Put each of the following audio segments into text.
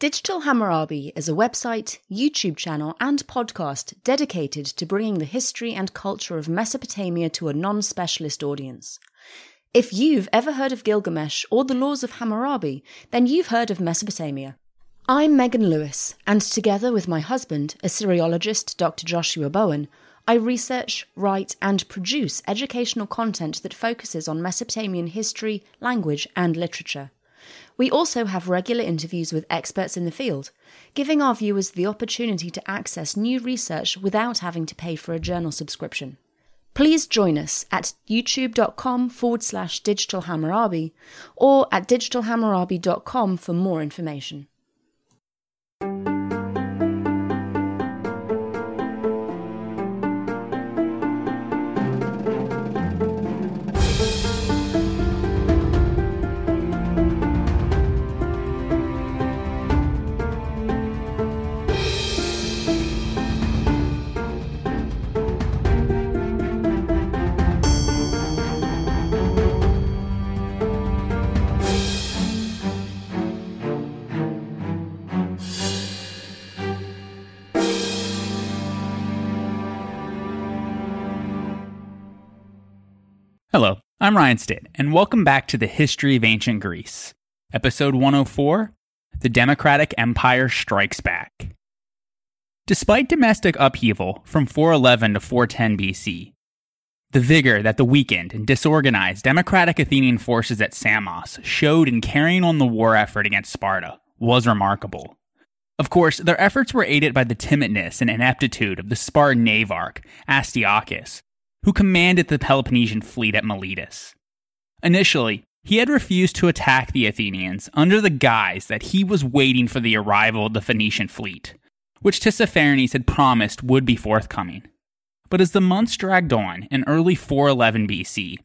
Digital Hammurabi is a website, YouTube channel, and podcast dedicated to bringing the history and culture of Mesopotamia to a non specialist audience. If you've ever heard of Gilgamesh or the laws of Hammurabi, then you've heard of Mesopotamia. I'm Megan Lewis, and together with my husband, Assyriologist Dr. Joshua Bowen, I research, write, and produce educational content that focuses on Mesopotamian history, language, and literature. We also have regular interviews with experts in the field, giving our viewers the opportunity to access new research without having to pay for a journal subscription. Please join us at youtube.com forward slash digital Hammurabi or at digitalhammurabi.com for more information. Hello, I'm Ryan Stitt, and welcome back to the History of Ancient Greece. Episode 104 The Democratic Empire Strikes Back. Despite domestic upheaval from 411 to 410 BC, the vigor that the weakened and disorganized democratic Athenian forces at Samos showed in carrying on the war effort against Sparta was remarkable. Of course, their efforts were aided by the timidness and ineptitude of the Spartan navarch, Astyochus, who commanded the Peloponnesian fleet at Miletus. Initially, he had refused to attack the Athenians under the guise that he was waiting for the arrival of the Phoenician fleet, which Tissaphernes had promised would be forthcoming. But as the months dragged on in early 411 BC,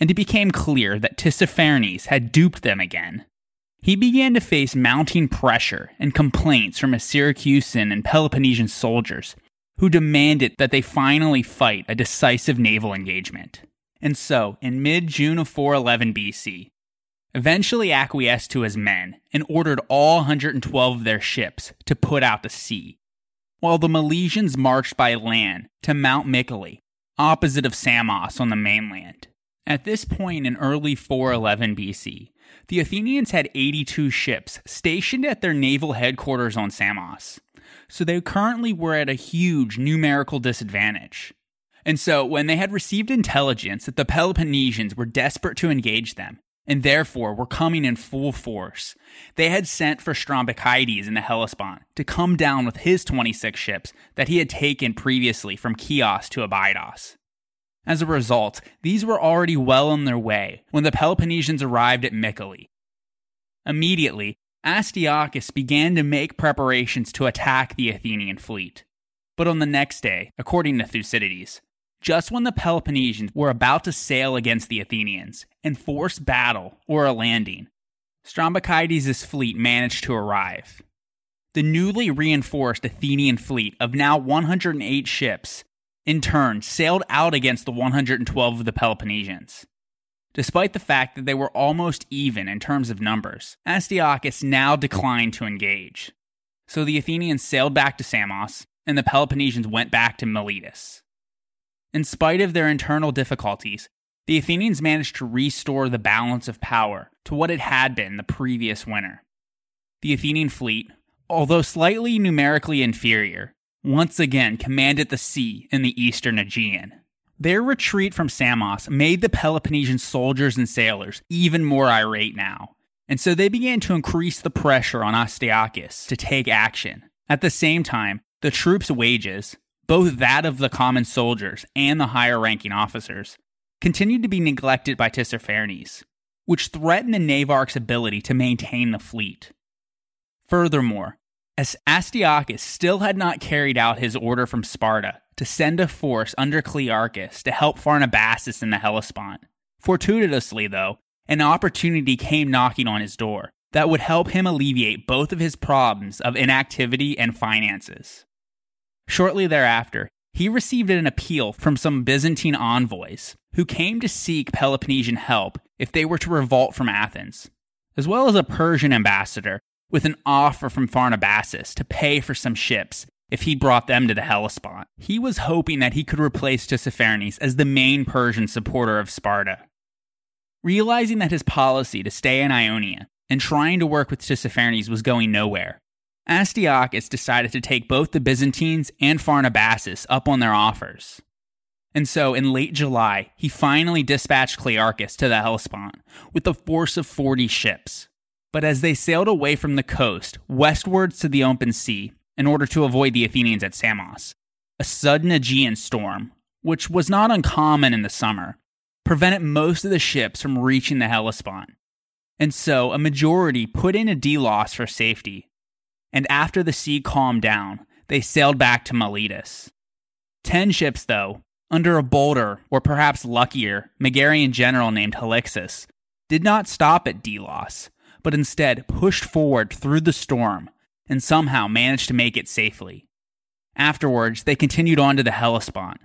and it became clear that Tissaphernes had duped them again, he began to face mounting pressure and complaints from his Syracusan and Peloponnesian soldiers who demanded that they finally fight a decisive naval engagement. And so, in mid June of 411 BC, eventually acquiesced to his men and ordered all 112 of their ships to put out to sea, while the Milesians marched by land to Mount Mycale, opposite of Samos on the mainland. At this point in early 411 BC, the Athenians had 82 ships stationed at their naval headquarters on Samos so they currently were at a huge numerical disadvantage. And so, when they had received intelligence that the Peloponnesians were desperate to engage them, and therefore were coming in full force, they had sent for Strombichides in the Hellespont to come down with his 26 ships that he had taken previously from Chios to Abydos. As a result, these were already well on their way when the Peloponnesians arrived at Mycale. Immediately, Astyochus began to make preparations to attack the Athenian fleet. But on the next day, according to Thucydides, just when the Peloponnesians were about to sail against the Athenians and force battle or a landing, Strombichides' fleet managed to arrive. The newly reinforced Athenian fleet of now 108 ships, in turn, sailed out against the 112 of the Peloponnesians. Despite the fact that they were almost even in terms of numbers, Astyochus now declined to engage. So the Athenians sailed back to Samos, and the Peloponnesians went back to Miletus. In spite of their internal difficulties, the Athenians managed to restore the balance of power to what it had been the previous winter. The Athenian fleet, although slightly numerically inferior, once again commanded the sea in the eastern Aegean. Their retreat from Samos made the Peloponnesian soldiers and sailors even more irate now, and so they began to increase the pressure on Astyochus to take action. At the same time, the troops' wages, both that of the common soldiers and the higher ranking officers, continued to be neglected by Tissaphernes, which threatened the Navarch's ability to maintain the fleet. Furthermore, as Astyochus still had not carried out his order from Sparta to send a force under Clearchus to help Pharnabazus in the Hellespont. Fortuitously, though, an opportunity came knocking on his door that would help him alleviate both of his problems of inactivity and finances. Shortly thereafter, he received an appeal from some Byzantine envoys who came to seek Peloponnesian help if they were to revolt from Athens, as well as a Persian ambassador with an offer from Pharnabazus to pay for some ships if he brought them to the Hellespont. He was hoping that he could replace Tissaphernes as the main Persian supporter of Sparta. Realizing that his policy to stay in Ionia and trying to work with Tissaphernes was going nowhere, Astyochus decided to take both the Byzantines and Pharnabazus up on their offers. And so, in late July, he finally dispatched Clearchus to the Hellespont with a force of 40 ships. But as they sailed away from the coast, westwards to the open sea, in order to avoid the Athenians at Samos, a sudden Aegean storm, which was not uncommon in the summer, prevented most of the ships from reaching the Hellespont. And so, a majority put in a Delos for safety. And after the sea calmed down, they sailed back to Miletus. Ten ships, though, under a bolder, or perhaps luckier, Megarian general named Helixus, did not stop at Delos, but instead pushed forward through the storm and somehow managed to make it safely. Afterwards, they continued on to the Hellespont.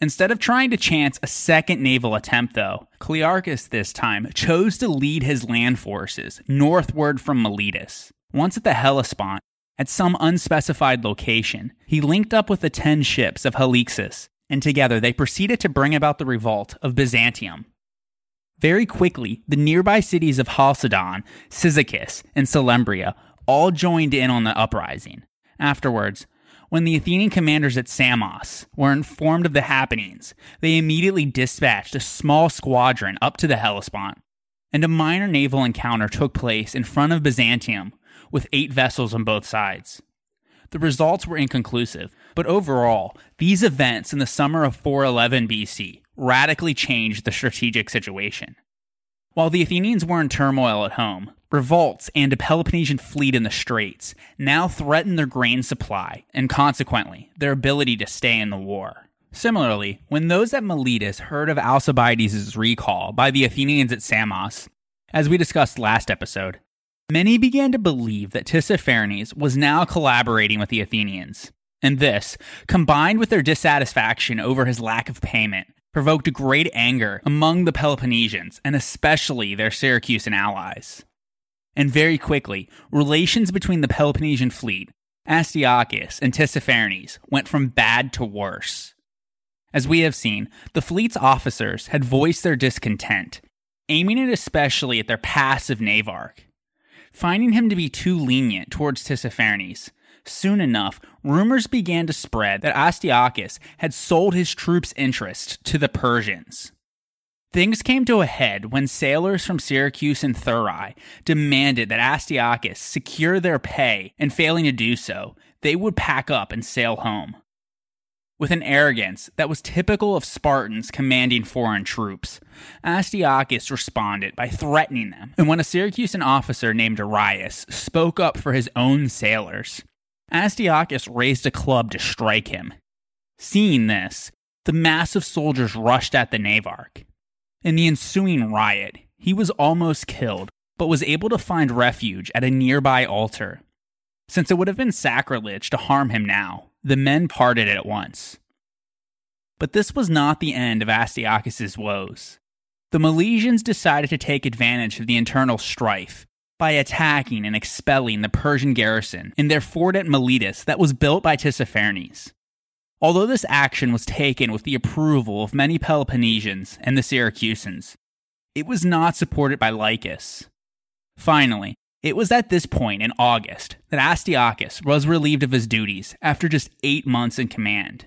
Instead of trying to chance a second naval attempt, though, Clearchus this time chose to lead his land forces northward from Miletus. Once at the Hellespont, at some unspecified location, he linked up with the ten ships of Helixus and together they proceeded to bring about the revolt of Byzantium. Very quickly, the nearby cities of Chalcedon, Cyzicus, and Selymbria all joined in on the uprising. Afterwards, when the Athenian commanders at Samos were informed of the happenings, they immediately dispatched a small squadron up to the Hellespont, and a minor naval encounter took place in front of Byzantium with eight vessels on both sides. The results were inconclusive, but overall, these events in the summer of 411 BC radically changed the strategic situation. While the Athenians were in turmoil at home, revolts and a Peloponnesian fleet in the straits now threatened their grain supply and consequently their ability to stay in the war. Similarly, when those at Miletus heard of Alcibiades' recall by the Athenians at Samos, as we discussed last episode, Many began to believe that Tissaphernes was now collaborating with the Athenians, and this, combined with their dissatisfaction over his lack of payment, provoked great anger among the Peloponnesians and especially their Syracusan allies. And very quickly, relations between the Peloponnesian fleet, Astyochus, and Tissaphernes went from bad to worse. As we have seen, the fleet's officers had voiced their discontent, aiming it especially at their passive navarch finding him to be too lenient towards Tissaphernes. Soon enough, rumors began to spread that Astyochus had sold his troops' interest to the Persians. Things came to a head when sailors from Syracuse and Thurii demanded that Astyochus secure their pay, and failing to do so, they would pack up and sail home with an arrogance that was typical of Spartans commanding foreign troops. Astyochus responded by threatening them, and when a Syracusan officer named Arius spoke up for his own sailors, Astyochus raised a club to strike him. Seeing this, the mass of soldiers rushed at the Navarch. In the ensuing riot, he was almost killed, but was able to find refuge at a nearby altar. Since it would have been sacrilege to harm him now, the men parted at once. But this was not the end of Astyochus's woes. The Milesians decided to take advantage of the internal strife by attacking and expelling the Persian garrison in their fort at Miletus that was built by Tissaphernes. Although this action was taken with the approval of many Peloponnesians and the Syracusans, it was not supported by Lichas. Finally, it was at this point in August that Astyochus was relieved of his duties after just eight months in command.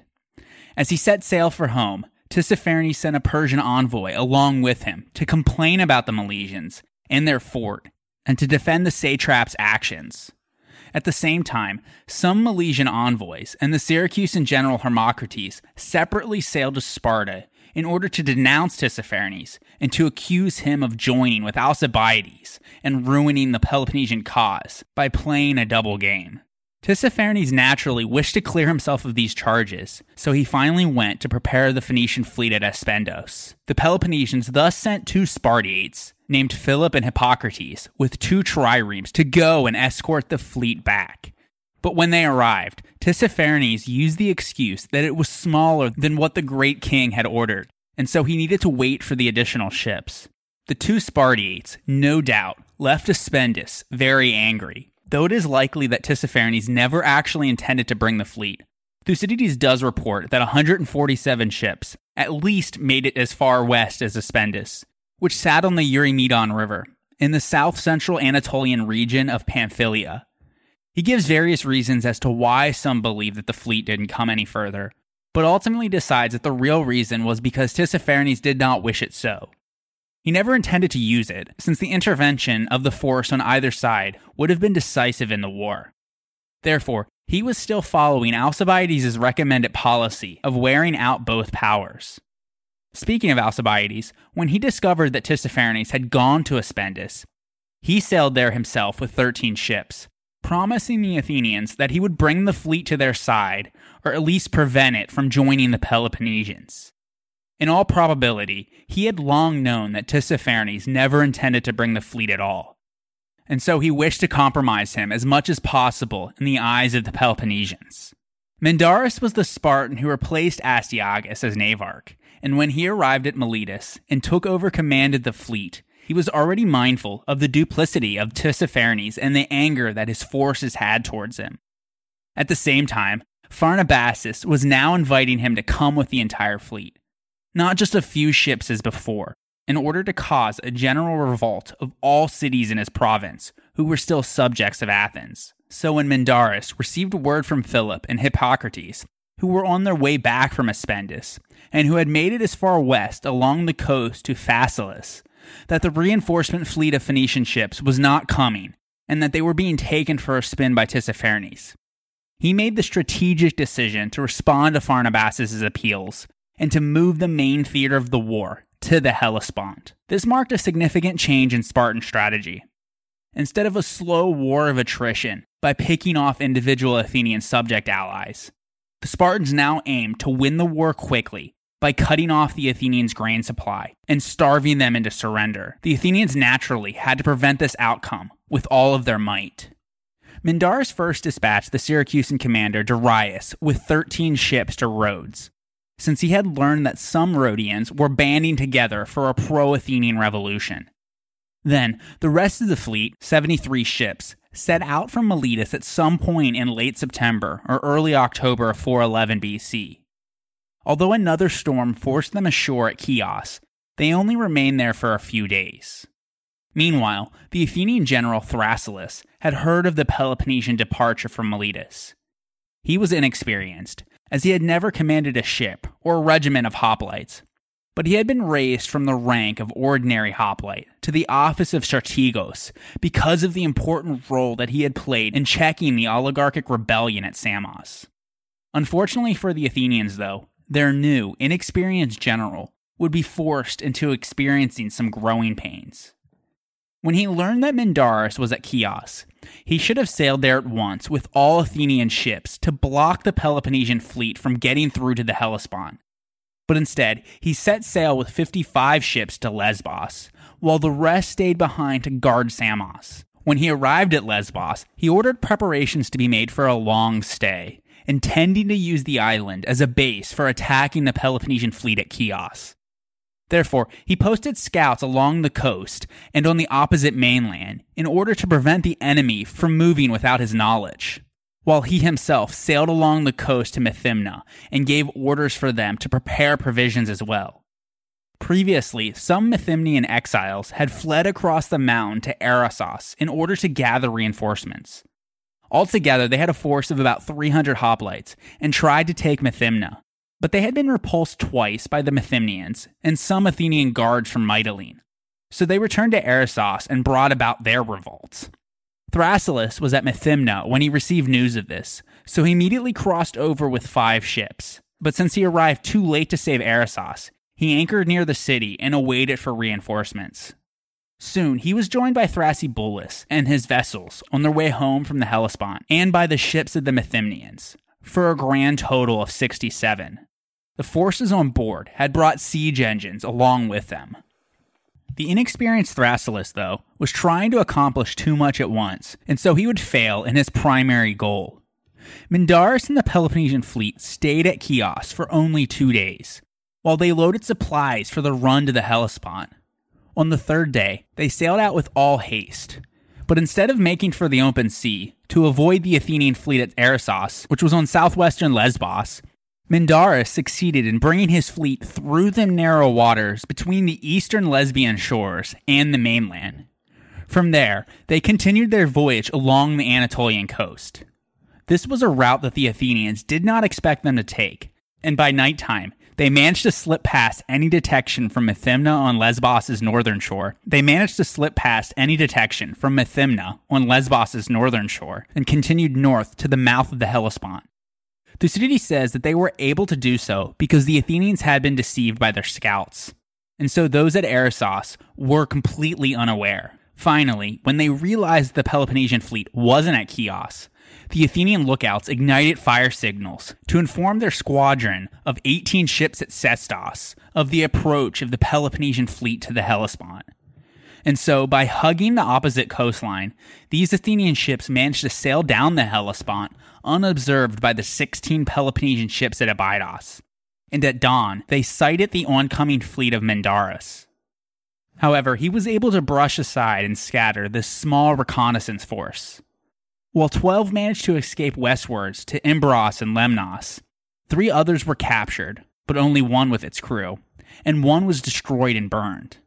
As he set sail for home, Tissaphernes sent a Persian envoy along with him to complain about the Milesians and their fort and to defend the satrap's actions. At the same time, some Milesian envoys and the Syracusan general Hermocrates separately sailed to Sparta in order to denounce Tissaphernes and to accuse him of joining with Alcibiades and ruining the Peloponnesian cause by playing a double game. Tissaphernes naturally wished to clear himself of these charges, so he finally went to prepare the Phoenician fleet at Aspendos. The Peloponnesians thus sent two Spartiates, named Philip and Hippocrates, with two triremes to go and escort the fleet back. But when they arrived, Tissaphernes used the excuse that it was smaller than what the great king had ordered, and so he needed to wait for the additional ships. The two Spartiates, no doubt, left Aspendus very angry, though it is likely that Tissaphernes never actually intended to bring the fleet. Thucydides does report that 147 ships at least made it as far west as Aspendus, which sat on the Eurymedon River in the south central Anatolian region of Pamphylia. He gives various reasons as to why some believe that the fleet didn't come any further, but ultimately decides that the real reason was because Tissaphernes did not wish it so. He never intended to use it, since the intervention of the force on either side would have been decisive in the war. Therefore, he was still following Alcibiades' recommended policy of wearing out both powers. Speaking of Alcibiades, when he discovered that Tissaphernes had gone to Aspendus, he sailed there himself with 13 ships, promising the Athenians that he would bring the fleet to their side, or at least prevent it from joining the Peloponnesians. In all probability, he had long known that Tissaphernes never intended to bring the fleet at all, and so he wished to compromise him as much as possible in the eyes of the Peloponnesians. Mindarus was the Spartan who replaced Astyages as Navarch, and when he arrived at Miletus and took over command of the fleet, he was already mindful of the duplicity of Tissaphernes and the anger that his forces had towards him. At the same time, Pharnabazus was now inviting him to come with the entire fleet, not just a few ships as before, in order to cause a general revolt of all cities in his province who were still subjects of Athens. So when Mindarus received word from Philip and Hippocrates, who were on their way back from Aspendus, and who had made it as far west along the coast to Phaselis, that the reinforcement fleet of Phoenician ships was not coming, and that they were being taken for a spin by Tissaphernes. He made the strategic decision to respond to Pharnabazus' appeals and to move the main theater of the war to the Hellespont. This marked a significant change in Spartan strategy. Instead of a slow war of attrition by picking off individual Athenian subject allies, the Spartans now aimed to win the war quickly by cutting off the Athenians' grain supply and starving them into surrender. The Athenians naturally had to prevent this outcome with all of their might. Mindarus first dispatched the Syracusan commander Dorieus with 13 ships to Rhodes, since he had learned that some Rhodians were banding together for a pro Athenian revolution. Then, the rest of the fleet, 73 ships, set out from Miletus at some point in late September or early October of 411 BC. Although another storm forced them ashore at Chios, they only remained there for a few days. Meanwhile, the Athenian general Thrasyllus had heard of the Peloponnesian departure from Miletus. He was inexperienced, as he had never commanded a ship or a regiment of hoplites, but he had been raised from the rank of ordinary hoplite to the office of strategos because of the important role that he had played in checking the oligarchic rebellion at Samos. Unfortunately for the Athenians, though, their new, inexperienced general would be forced into experiencing some growing pains. When he learned that Mindarus was at Chios, he should have sailed there at once with all Athenian ships to block the Peloponnesian fleet from getting through to the Hellespont. But instead, he set sail with 55 ships to Lesbos, while the rest stayed behind to guard Samos. When he arrived at Lesbos, he ordered preparations to be made for a long stay, intending to use the island as a base for attacking the Peloponnesian fleet at Chios. Therefore, he posted scouts along the coast and on the opposite mainland in order to prevent the enemy from moving without his knowledge, while he himself sailed along the coast to Methymna and gave orders for them to prepare provisions as well. Previously, some Methymnian exiles had fled across the mountain to Eresos in order to gather reinforcements. Altogether, they had a force of about 300 hoplites and tried to take Methymna, but they had been repulsed twice by the Methymnians and some Athenian guards from Mytilene. So they returned to Eresos and brought about their revolts. Thrasyllus was at Methymna when he received news of this, so he immediately crossed over with five ships. But since he arrived too late to save Eresos, he anchored near the city and awaited for reinforcements. Soon, he was joined by Thrasybulus and his vessels on their way home from the Hellespont, and by the ships of the Methymnians for a grand total of 67. The forces on board had brought siege engines along with them. The inexperienced Thrasyllus, though, was trying to accomplish too much at once, and so he would fail in his primary goal. Mindarus and the Peloponnesian fleet stayed at Chios for only two days, while they loaded supplies for the run to the Hellespont. On the third day, they sailed out with all haste. But instead of making for the open sea, to avoid the Athenian fleet at Erissos, which was on southwestern Lesbos, Mindarus succeeded in bringing his fleet through the narrow waters between the eastern Lesbian shores and the mainland. From there, they continued their voyage along the Anatolian coast. This was a route that the Athenians did not expect them to take, and by nighttime, they managed to slip past any detection from Methymna on Lesbos' northern shore. They managed to slip past any detection from Methymna on Lesbos' northern shore and continued north to the mouth of the Hellespont. Thucydides says that they were able to do so because the Athenians had been deceived by their scouts. And so those at Erissos were completely unaware. Finally, when they realized the Peloponnesian fleet wasn't at Chios, the Athenian lookouts ignited fire signals to inform their squadron of 18 ships at Sestos of the approach of the Peloponnesian fleet to the Hellespont. And so, by hugging the opposite coastline, these Athenian ships managed to sail down the Hellespont unobserved by the 16 Peloponnesian ships at Abydos. And at dawn, they sighted the oncoming fleet of Mindarus. However, he was able to brush aside and scatter this small reconnaissance force. While 12 managed to escape westwards to Imbros and Lemnos, three others were captured, but only one with its crew, and one was destroyed and burned.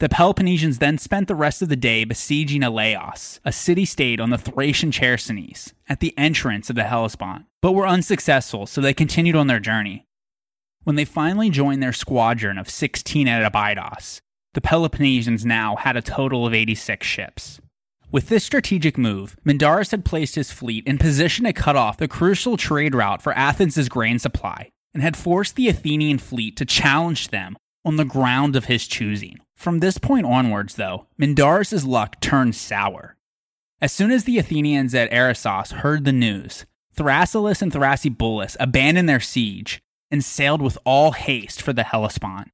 The Peloponnesians then spent the rest of the day besieging Elaeos, a city state on the Thracian Chersonese, at the entrance of the Hellespont, but were unsuccessful, so they continued on their journey. When they finally joined their squadron of 16 at Abydos, the Peloponnesians now had a total of 86 ships. With this strategic move, Mindarus had placed his fleet in position to cut off the crucial trade route for Athens' grain supply, and had forced the Athenian fleet to challenge them on the ground of his choosing. From this point onwards, though, Mindarus' luck turned sour. As soon as the Athenians at Erissos heard the news, Thrasyllus and Thrasybulus abandoned their siege and sailed with all haste for the Hellespont.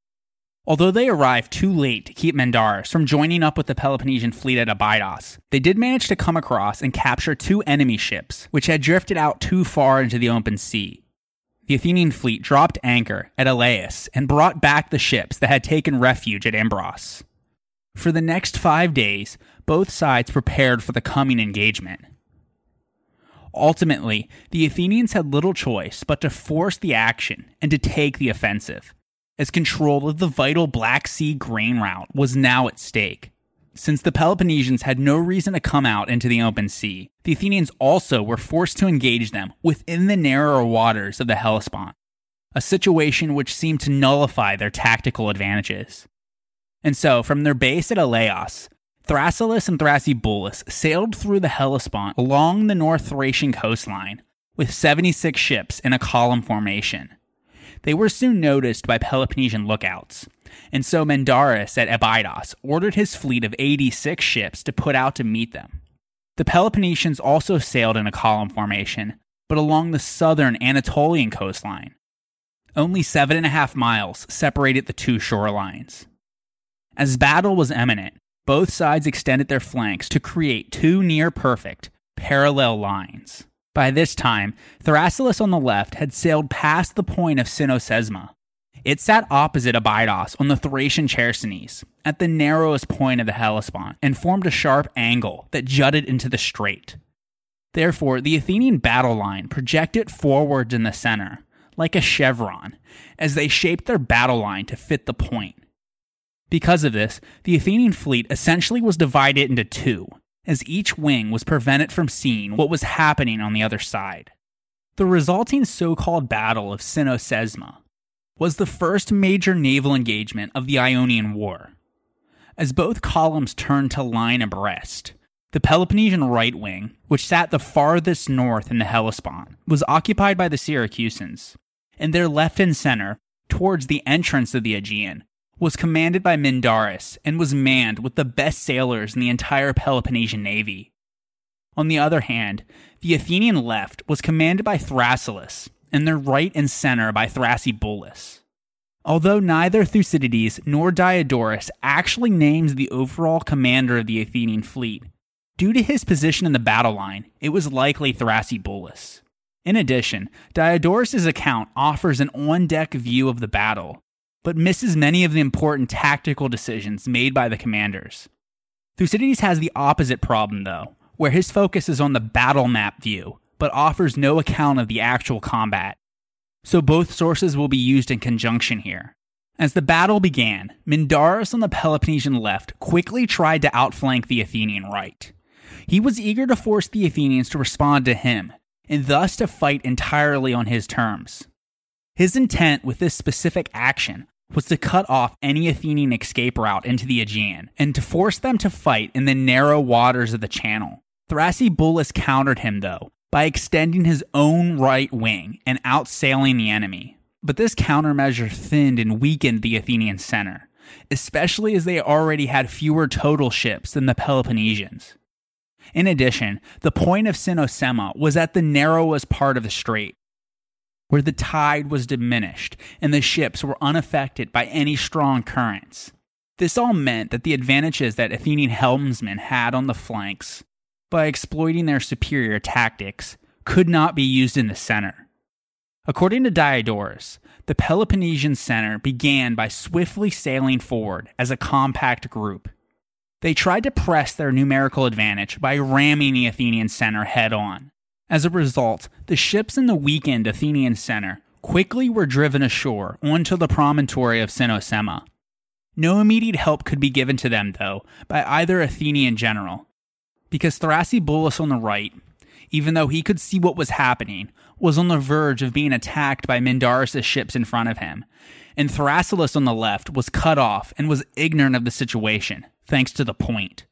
Although they arrived too late to keep Mindarus from joining up with the Peloponnesian fleet at Abydos, they did manage to come across and capture two enemy ships, which had drifted out too far into the open sea. The Athenian fleet dropped anchor at Elaeus and brought back the ships that had taken refuge at Imbros. For the next five days, both sides prepared for the coming engagement. Ultimately, the Athenians had little choice but to force the action and to take the offensive as control of the vital Black Sea grain route was now at stake. Since the Peloponnesians had no reason to come out into the open sea, the Athenians also were forced to engage them within the narrower waters of the Hellespont, a situation which seemed to nullify their tactical advantages. And so, from their base at Elaeos, Thrasyllus and Thrasybulus sailed through the Hellespont along the North Thracian coastline with 76 ships in a column formation. They were soon noticed by Peloponnesian lookouts, and so Mindarus at Abydos ordered his fleet of 86 ships to put out to meet them. The Peloponnesians also sailed in a column formation, but along the southern Anatolian coastline. Only seven and a half miles separated the two shorelines. As battle was imminent, both sides extended their flanks to create two near perfect, parallel lines. By this time, Thrasyllus on the left had sailed past the point of Cynossema. It sat opposite Abydos on the Thracian Chersonese, at the narrowest point of the Hellespont, and formed a sharp angle that jutted into the strait. Therefore, the Athenian battle line projected forwards in the center, like a chevron, as they shaped their battle line to fit the point. Because of this, the Athenian fleet essentially was divided into two, as each wing was prevented from seeing what was happening on the other side. The resulting so called Battle of Cynossema was the first major naval engagement of the Ionian War. As both columns turned to line abreast, the Peloponnesian right wing, which sat the farthest north in the Hellespont, was occupied by the Syracusans, and their left and center, towards the entrance of the Aegean, was commanded by Mindarus and was manned with the best sailors in the entire Peloponnesian navy. On the other hand, the Athenian left was commanded by Thrasyllus, and their right and center by Thrasybulus. Although neither Thucydides nor Diodorus actually names the overall commander of the Athenian fleet, due to his position in the battle line, it was likely Thrasybulus. In addition, Diodorus' account offers an on deck view of the battle, but misses many of the important tactical decisions made by the commanders. Thucydides has the opposite problem, though, where his focus is on the battle map view, but offers no account of the actual combat. So both sources will be used in conjunction here. As the battle began, Mindarus on the Peloponnesian left quickly tried to outflank the Athenian right. He was eager to force the Athenians to respond to him, and thus to fight entirely on his terms. His intent with this specific action was to cut off any Athenian escape route into the Aegean and to force them to fight in the narrow waters of the channel. Thrasybulus countered him, though, by extending his own right wing and outsailing the enemy. But this countermeasure thinned and weakened the Athenian center, especially as they already had fewer total ships than the Peloponnesians. In addition, the point of Cynossema was at the narrowest part of the strait, where the tide was diminished and the ships were unaffected by any strong currents. This all meant that the advantages that Athenian helmsmen had on the flanks, by exploiting their superior tactics, could not be used in the center. According to Diodorus, the Peloponnesian center began by swiftly sailing forward as a compact group. They tried to press their numerical advantage by ramming the Athenian center head on, as a result, the ships in the weakened Athenian center quickly were driven ashore onto the promontory of Cynossema. No immediate help could be given to them, though, by either Athenian general, because Thrasybulus on the right, even though he could see what was happening, was on the verge of being attacked by Mindarus' ships in front of him, and Thrasyllus on the left was cut off and was ignorant of the situation, thanks to the point.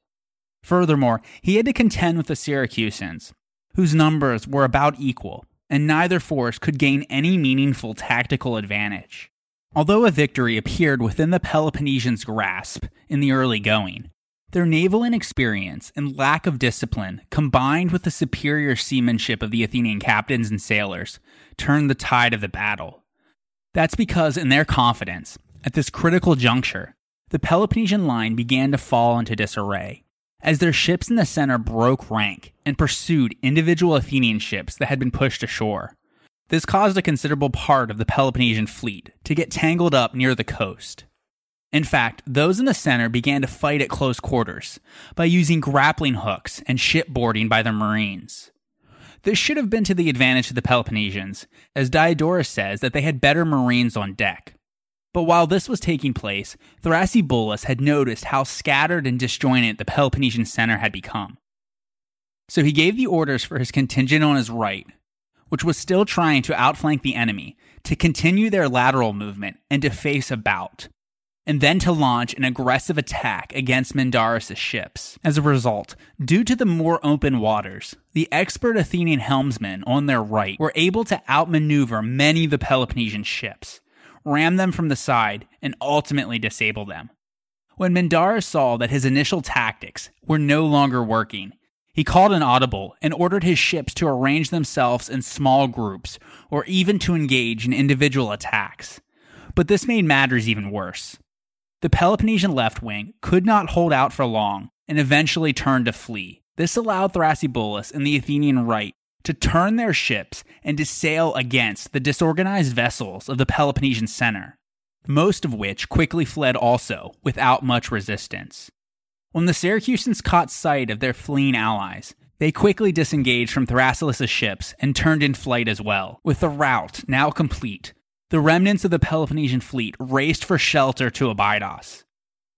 Furthermore, he had to contend with the Syracusans, whose numbers were about equal, and neither force could gain any meaningful tactical advantage. Although a victory appeared within the Peloponnesians' grasp in the early going, their naval inexperience and lack of discipline, combined with the superior seamanship of the Athenian captains and sailors, turned the tide of the battle. That's because, in their confidence, at this critical juncture, the Peloponnesian line began to fall into disarray, as their ships in the center broke rank and pursued individual Athenian ships that had been pushed ashore. This caused a considerable part of the Peloponnesian fleet to get tangled up near the coast. In fact, those in the center began to fight at close quarters by using grappling hooks and shipboarding by their marines. This should have been to the advantage of the Peloponnesians, as Diodorus says that they had better marines on deck. But while this was taking place, Thrasybulus had noticed how scattered and disjointed the Peloponnesian center had become. So he gave the orders for his contingent on his right, which was still trying to outflank the enemy, to continue their lateral movement and to face about, and then to launch an aggressive attack against Mindarus' ships. As a result, due to the more open waters, the expert Athenian helmsmen on their right were able to outmaneuver many of the Peloponnesian ships ram them from the side, and ultimately disable them. When Mindarus saw that his initial tactics were no longer working, he called an audible and ordered his ships to arrange themselves in small groups or even to engage in individual attacks. But this made matters even worse. The Peloponnesian left wing could not hold out for long and eventually turned to flee. This allowed Thrasybulus and the Athenian right to turn their ships and to sail against the disorganized vessels of the Peloponnesian center, most of which quickly fled also without much resistance. When the Syracusans caught sight of their fleeing allies, they quickly disengaged from Thrasyllus' ships and turned in flight as well. With the rout now complete, the remnants of the Peloponnesian fleet raced for shelter to Abydos.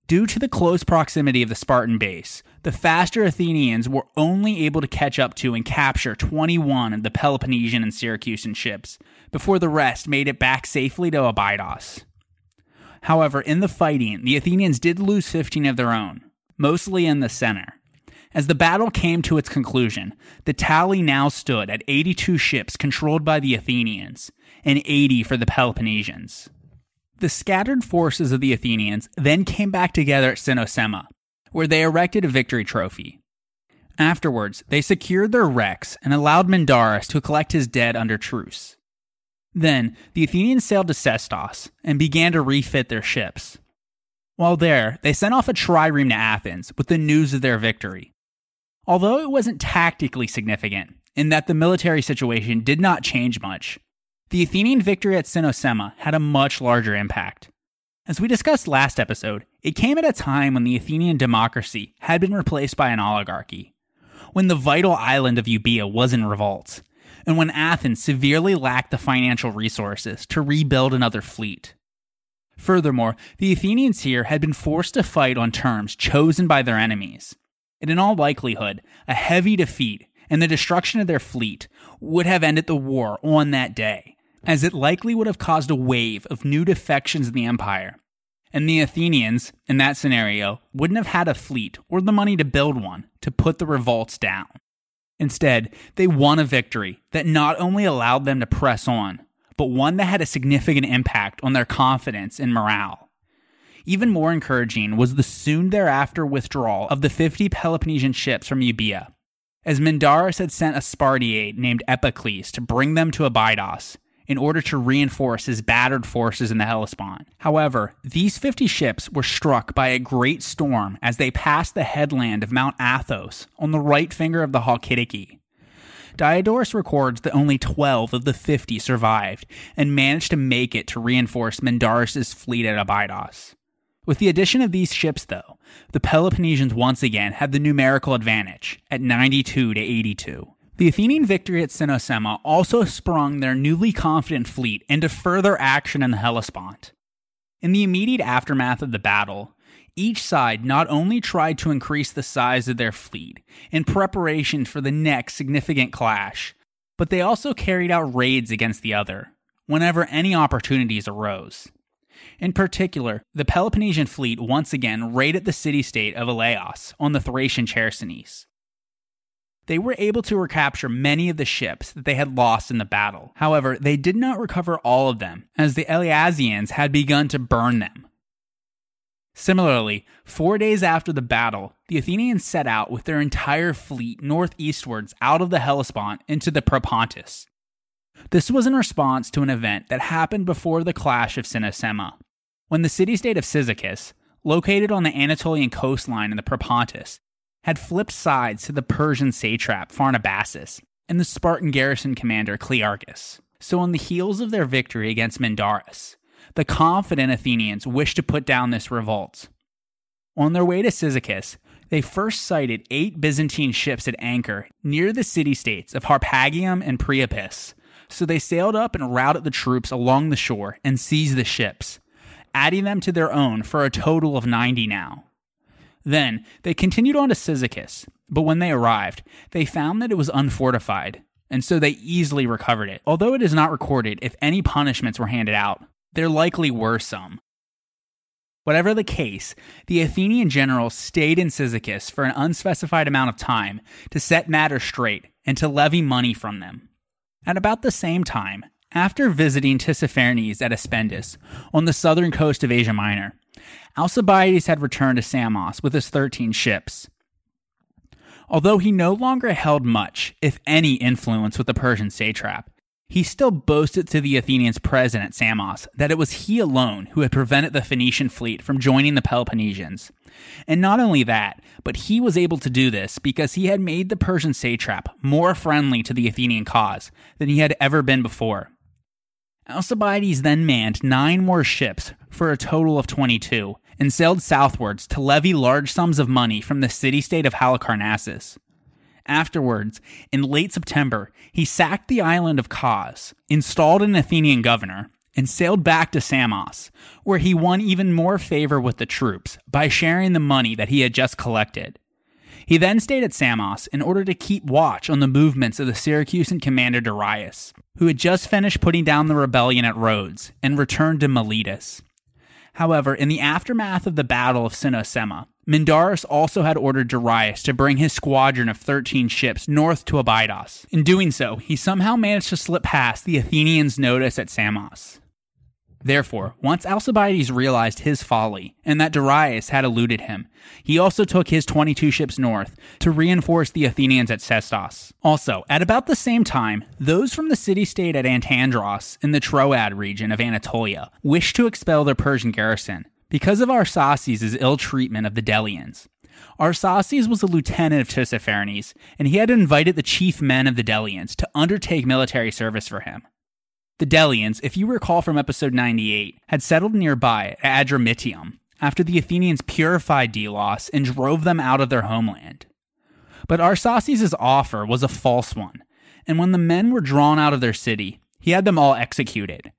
Due to the close proximity of the Spartan base, the faster Athenians were only able to catch up to and capture 21 of the Peloponnesian and Syracusan ships before the rest made it back safely to Abydos. However, in the fighting, the Athenians did lose 15 of their own, mostly in the center. As the battle came to its conclusion, the tally now stood at 82 ships controlled by the Athenians and 80 for the Peloponnesians. The scattered forces of the Athenians then came back together at Cynossema, where they erected a victory trophy. Afterwards, they secured their wrecks and allowed Mindarus to collect his dead under truce. Then, the Athenians sailed to Sestos and began to refit their ships. While there, they sent off a trireme to Athens with the news of their victory. Although it wasn't tactically significant, in that the military situation did not change much, the Athenian victory at Cynossema had a much larger impact. As we discussed last episode, it came at a time when the Athenian democracy had been replaced by an oligarchy, when the vital island of Euboea was in revolt, and when Athens severely lacked the financial resources to rebuild another fleet. Furthermore, the Athenians here had been forced to fight on terms chosen by their enemies, and in all likelihood, a heavy defeat and the destruction of their fleet would have ended the war on that day as it likely would have caused a wave of new defections in the empire. And the Athenians, in that scenario, wouldn't have had a fleet or the money to build one to put the revolts down. Instead, they won a victory that not only allowed them to press on, but one that had a significant impact on their confidence and morale. Even more encouraging was the soon thereafter withdrawal of the 50 Peloponnesian ships from Euboea, as Mindarus had sent a Spartiate named Epicles to bring them to Abydos in order to reinforce his battered forces in the Hellespont. However, these 50 ships were struck by a great storm as they passed the headland of Mount Athos on the right finger of the Halkidiki. Diodorus records that only 12 of the 50 survived and managed to make it to reinforce Mindarus' fleet at Abydos. With the addition of these ships, though, the Peloponnesians once again had the numerical advantage at 92 to 82. The Athenian victory at Cynossema also sprung their newly confident fleet into further action in the Hellespont. In the immediate aftermath of the battle, each side not only tried to increase the size of their fleet in preparation for the next significant clash, but they also carried out raids against the other whenever any opportunities arose. In particular, the Peloponnesian fleet once again raided the city state of Elaeos on the Thracian Chersonese. They were able to recapture many of the ships that they had lost in the battle. However, they did not recover all of them, as the Eleasians had begun to burn them. Similarly, four days after the battle, the Athenians set out with their entire fleet northeastwards out of the Hellespont into the Propontis. This was in response to an event that happened before the clash of Cynossema, when the city state of Cyzicus, located on the Anatolian coastline in the Propontis, had flipped sides to the Persian satrap Pharnabazus and the Spartan garrison commander Clearchus. So, on the heels of their victory against Mindarus, the confident Athenians wished to put down this revolt. On their way to Cyzicus, they first sighted eight Byzantine ships at anchor near the city states of Harpagium and Priapus. So they sailed up and routed the troops along the shore and seized the ships, adding them to their own for a total of 90 now. Then they continued on to Cyzicus, but when they arrived, they found that it was unfortified, and so they easily recovered it. Although it is not recorded if any punishments were handed out, there likely were some. Whatever the case, the Athenian generals stayed in Cyzicus for an unspecified amount of time to set matters straight and to levy money from them. At about the same time, after visiting Tissaphernes at Aspendus on the southern coast of Asia Minor, Alcibiades had returned to Samos with his 13 ships. Although he no longer held much, if any, influence with the Persian satrap, he still boasted to the Athenians present at Samos that it was he alone who had prevented the Phoenician fleet from joining the Peloponnesians. And not only that, but he was able to do this because he had made the Persian satrap more friendly to the Athenian cause than he had ever been before. Alcibiades then manned nine more ships for a total of 22 and sailed southwards to levy large sums of money from the city state of Halicarnassus. Afterwards, in late September, he sacked the island of Kos, installed an Athenian governor, and sailed back to Samos, where he won even more favor with the troops by sharing the money that he had just collected. He then stayed at Samos in order to keep watch on the movements of the Syracusan commander Dorieus, who had just finished putting down the rebellion at Rhodes and returned to Miletus. However, in the aftermath of the Battle of Cynossema, Mindarus also had ordered Dorieus to bring his squadron of 13 ships north to Abydos. In doing so, he somehow managed to slip past the Athenians' notice at Samos. Therefore, once Alcibiades realized his folly and that Dorieus had eluded him, he also took his 22 ships north to reinforce the Athenians at Sestos. Also, at about the same time, those from the city state at Antandros in the Troad region of Anatolia wished to expel their Persian garrison because of Arsaces' ill treatment of the Delians. Arsaces was a lieutenant of Tissaphernes, and he had invited the chief men of the Delians to undertake military service for him. The Delians, if you recall from episode 98, had settled nearby at Adramyttium after the Athenians purified Delos and drove them out of their homeland. But Arsaces' offer was a false one, and when the men were drawn out of their city, he had them all executed.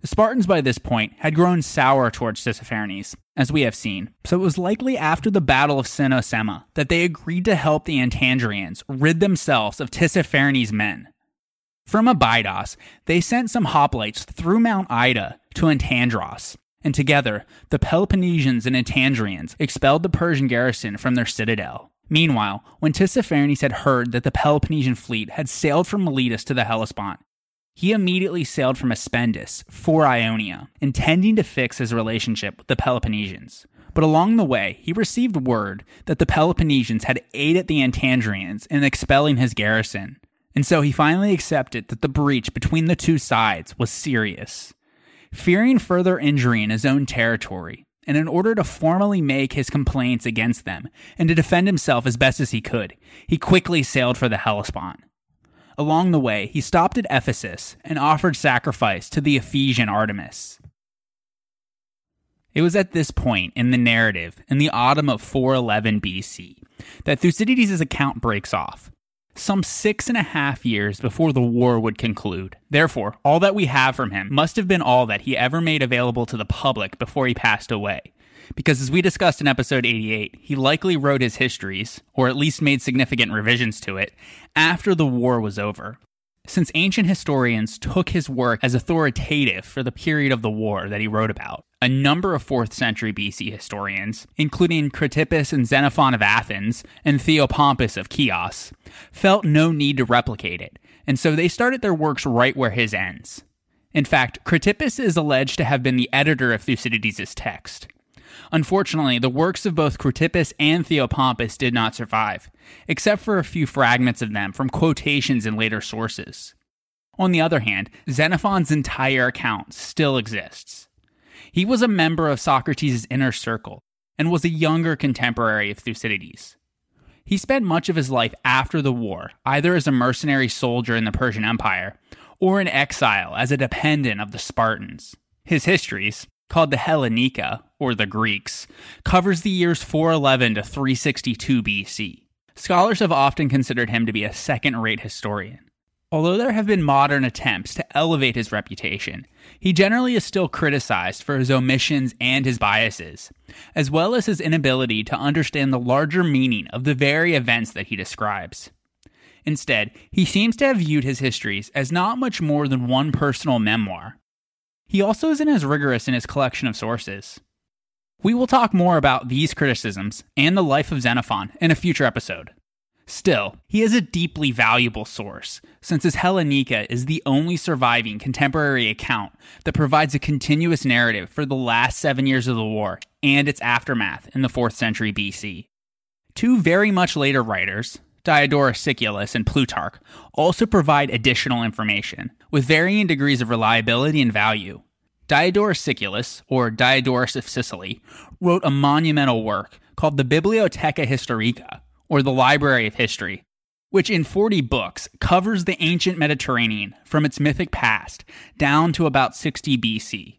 The Spartans by this point had grown sour towards Tissaphernes, as we have seen, so it was likely after the Battle of Cynossema that they agreed to help the Antandrians rid themselves of Tissaphernes' men. From Abydos, they sent some hoplites through Mount Ida to Antandros, and together the Peloponnesians and Antandrians expelled the Persian garrison from their citadel. Meanwhile, when Tissaphernes had heard that the Peloponnesian fleet had sailed from Miletus to the Hellespont, he immediately sailed from Aspendus for Ionia, intending to fix his relationship with the Peloponnesians. But along the way, he received word that the Peloponnesians had aided the Antandrians in expelling his garrison, and so he finally accepted that the breach between the two sides was serious. Fearing further injury in his own territory, and in order to formally make his complaints against them and to defend himself as best as he could, he quickly sailed for the Hellespont. Along the way, he stopped at Ephesus and offered sacrifice to the Ephesian Artemis. It was at this point in the narrative, in the autumn of 411 BC, that Thucydides' account breaks off, some six and a half years before the war would conclude. Therefore, all that we have from him must have been all that he ever made available to the public before he passed away because as we discussed in episode 88, he likely wrote his histories, or at least made significant revisions to it, after the war was over. Since ancient historians took his work as authoritative for the period of the war that he wrote about, a number of 4th century BC historians, including Cratippus and Xenophon of Athens and Theopompus of Chios, felt no need to replicate it, and so they started their works right where his ends. In fact, Cratippus is alleged to have been the editor of Thucydides' text. Unfortunately, the works of both Cratippus and Theopompus did not survive, except for a few fragments of them from quotations in later sources. On the other hand, Xenophon's entire account still exists. He was a member of Socrates' inner circle and was a younger contemporary of Thucydides. He spent much of his life after the war, either as a mercenary soldier in the Persian Empire or in exile as a dependent of the Spartans. His histories, called the Hellenica, or the Greeks, covers the years 411 to 362 BC. Scholars have often considered him to be a second rate historian. Although there have been modern attempts to elevate his reputation, he generally is still criticized for his omissions and his biases, as well as his inability to understand the larger meaning of the very events that he describes. Instead, he seems to have viewed his histories as not much more than one personal memoir, he also isn't as rigorous in his collection of sources. We will talk more about these criticisms and the life of Xenophon in a future episode. Still, he is a deeply valuable source, since his Hellenica is the only surviving contemporary account that provides a continuous narrative for the last seven years of the war and its aftermath in the 4th century BC. Two very much later writers, Diodorus Siculus and Plutarch, also provide additional information, with varying degrees of reliability and value. Diodorus Siculus, or Diodorus of Sicily, wrote a monumental work called the Bibliotheca Historica, or the Library of History, which in 40 books covers the ancient Mediterranean from its mythic past down to about 60 BC.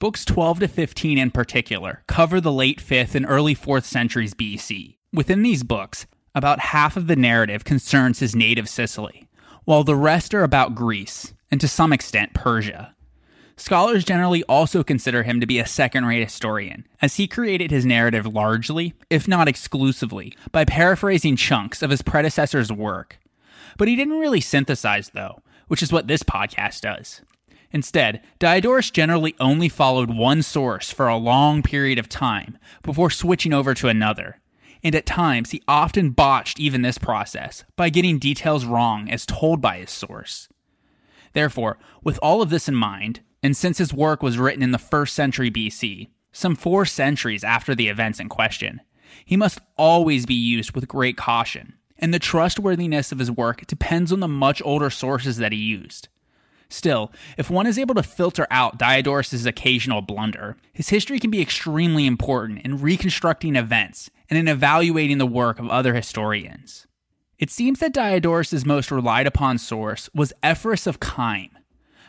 Books 12 to 15 in particular cover the late 5th and early 4th centuries BC. Within these books, about half of the narrative concerns his native Sicily, while the rest are about Greece, and to some extent Persia. Scholars generally also consider him to be a second rate historian, as he created his narrative largely, if not exclusively, by paraphrasing chunks of his predecessor's work. But he didn't really synthesize, though, which is what this podcast does. Instead, Diodorus generally only followed one source for a long period of time before switching over to another, and at times he often botched even this process by getting details wrong as told by his source. Therefore, with all of this in mind, and since his work was written in the first century BC, some four centuries after the events in question, he must always be used with great caution, and the trustworthiness of his work depends on the much older sources that he used. Still, if one is able to filter out Diodorus' occasional blunder, his history can be extremely important in reconstructing events and in evaluating the work of other historians. It seems that Diodorus' most relied upon source was Ephorus of Kyme,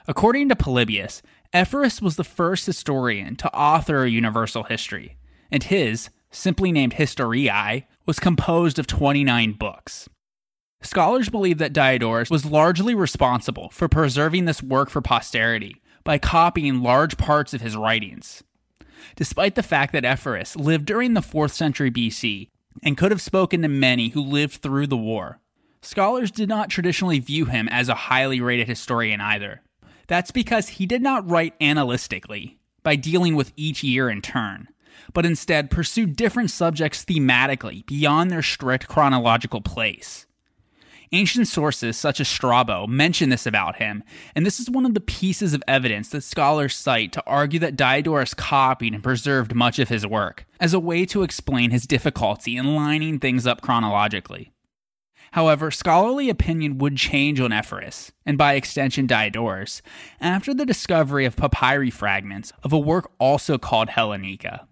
According to Polybius, Ephorus was the first historian to author a universal history, and his, simply named Historiae, was composed of 29 books. Scholars believe that Diodorus was largely responsible for preserving this work for posterity by copying large parts of his writings. Despite the fact that Ephorus lived during the 4th century BC and could have spoken to many who lived through the war, scholars did not traditionally view him as a highly rated historian either. That's because he did not write analytically, by dealing with each year in turn, but instead pursued different subjects thematically beyond their strict chronological place. Ancient sources such as Strabo mention this about him, and this is one of the pieces of evidence that scholars cite to argue that Diodorus copied and preserved much of his work, as a way to explain his difficulty in lining things up chronologically. However, scholarly opinion would change on Ephorus, and by extension Diodorus, after the discovery of papyri fragments of a work also called Hellenica.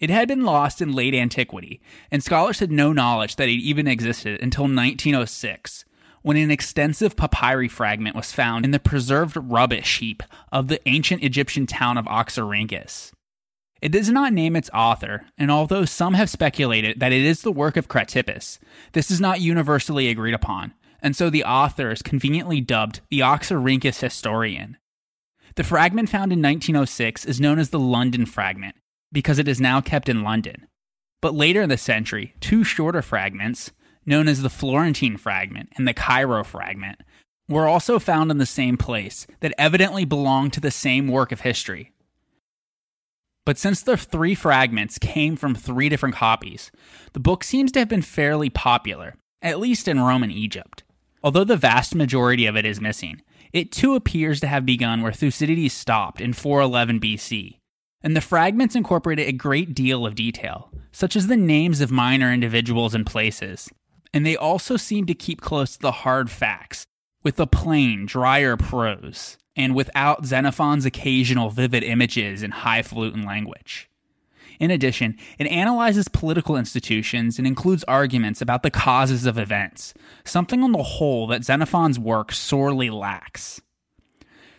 It had been lost in late antiquity, and scholars had no knowledge that it even existed until 1906, when an extensive papyri fragment was found in the preserved rubbish heap of the ancient Egyptian town of Oxyrhynchus. It does not name its author, and although some have speculated that it is the work of Cratippus, this is not universally agreed upon, and so the author is conveniently dubbed the Oxyrhynchus historian. The fragment found in 1906 is known as the London fragment because it is now kept in London. But later in the century, two shorter fragments, known as the Florentine fragment and the Cairo fragment, were also found in the same place that evidently belonged to the same work of history. But since the three fragments came from three different copies, the book seems to have been fairly popular, at least in Roman Egypt. Although the vast majority of it is missing, it too appears to have begun where Thucydides stopped in 411 BC, and the fragments incorporated a great deal of detail, such as the names of minor individuals and places. And they also seem to keep close to the hard facts, with a plain, drier prose, and without Xenophon's occasional vivid images and highfalutin language. In addition, it analyzes political institutions and includes arguments about the causes of events, something on the whole that Xenophon's work sorely lacks.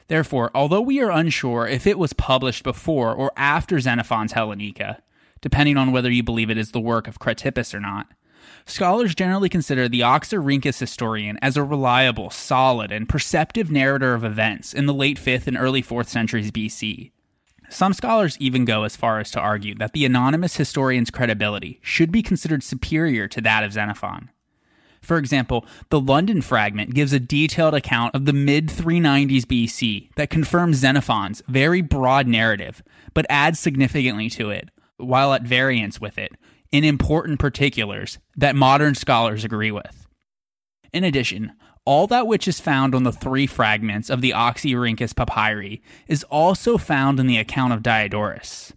Therefore, although we are unsure if it was published before or after Xenophon's Hellenica, depending on whether you believe it is the work of Cratippus or not, scholars generally consider the Oxyrhynchus historian as a reliable, solid, and perceptive narrator of events in the late 5th and early 4th centuries BC. Some scholars even go as far as to argue that the anonymous historian's credibility should be considered superior to that of Xenophon. For example, the London fragment gives a detailed account of the mid 390s BC that confirms Xenophon's very broad narrative, but adds significantly to it, while at variance with it, in important particulars that modern scholars agree with. In addition, all that which is found on the three fragments of the Oxyrhynchus papyri is also found in the account of Diodorus.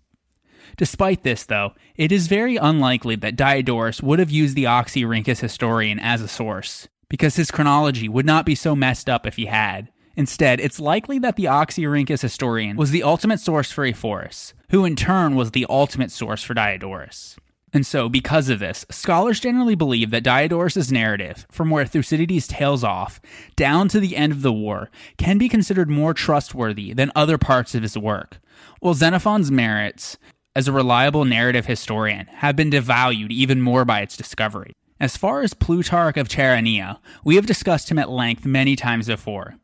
Despite this, though, it is very unlikely that Diodorus would have used the Oxyrhynchus historian as a source, because his chronology would not be so messed up if he had. Instead, it's likely that the Oxyrhynchus historian was the ultimate source for Ephorus, who in turn was the ultimate source for Diodorus. And so, because of this, scholars generally believe that Diodorus' narrative, from where Thucydides tails off down to the end of the war, can be considered more trustworthy than other parts of his work, while Xenophon's merits as a reliable narrative historian have been devalued even more by its discovery. As far as Plutarch of Chaeronea, we have discussed him at length many times before.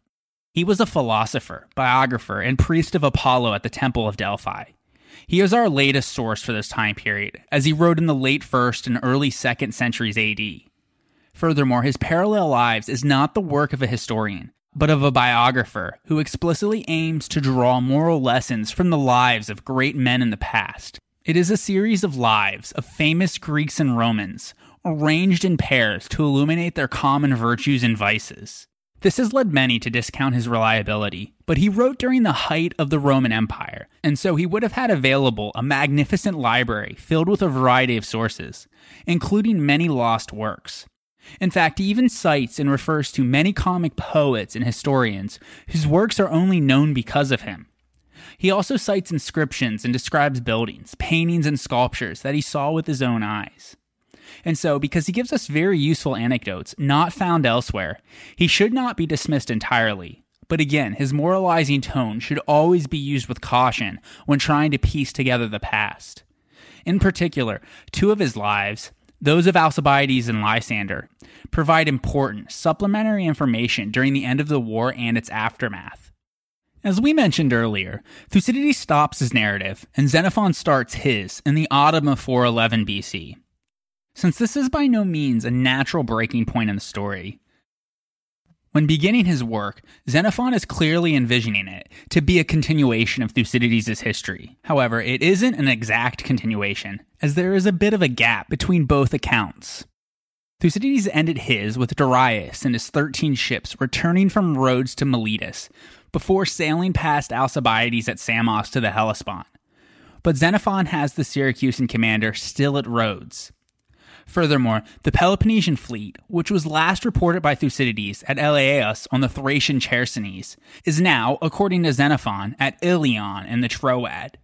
He was a philosopher, biographer, and priest of Apollo at the Temple of Delphi. He is our latest source for this time period, as he wrote in the late 1st and early 2nd centuries AD. Furthermore, his parallel lives is not the work of a historian, but of a biographer who explicitly aims to draw moral lessons from the lives of great men in the past. It is a series of lives of famous Greeks and Romans, arranged in pairs to illuminate their common virtues and vices. This has led many to discount his reliability, but he wrote during the height of the Roman Empire, and so he would have had available a magnificent library filled with a variety of sources, including many lost works. In fact, he even cites and refers to many comic poets and historians whose works are only known because of him. He also cites inscriptions and describes buildings, paintings, and sculptures that he saw with his own eyes. And so, because he gives us very useful anecdotes not found elsewhere, he should not be dismissed entirely, but again, his moralizing tone should always be used with caution when trying to piece together the past. In particular, two of his lives, those of Alcibiades and Lysander, provide important supplementary information during the end of the war and its aftermath. As we mentioned earlier, Thucydides stops his narrative, and Xenophon starts his in the autumn of 411 BC. Since this is by no means a natural breaking point in the story, when beginning his work, Xenophon is clearly envisioning it to be a continuation of Thucydides' history. However, it isn't an exact continuation, as there is a bit of a gap between both accounts. Thucydides ended his with Darius and his 13 ships returning from Rhodes to Miletus before sailing past Alcibiades at Samos to the Hellespont. But Xenophon has the Syracusan commander still at Rhodes, Furthermore, the Peloponnesian fleet, which was last reported by Thucydides at Elaeus on the Thracian Chersonese, is now, according to Xenophon, at Ilion in the Troad.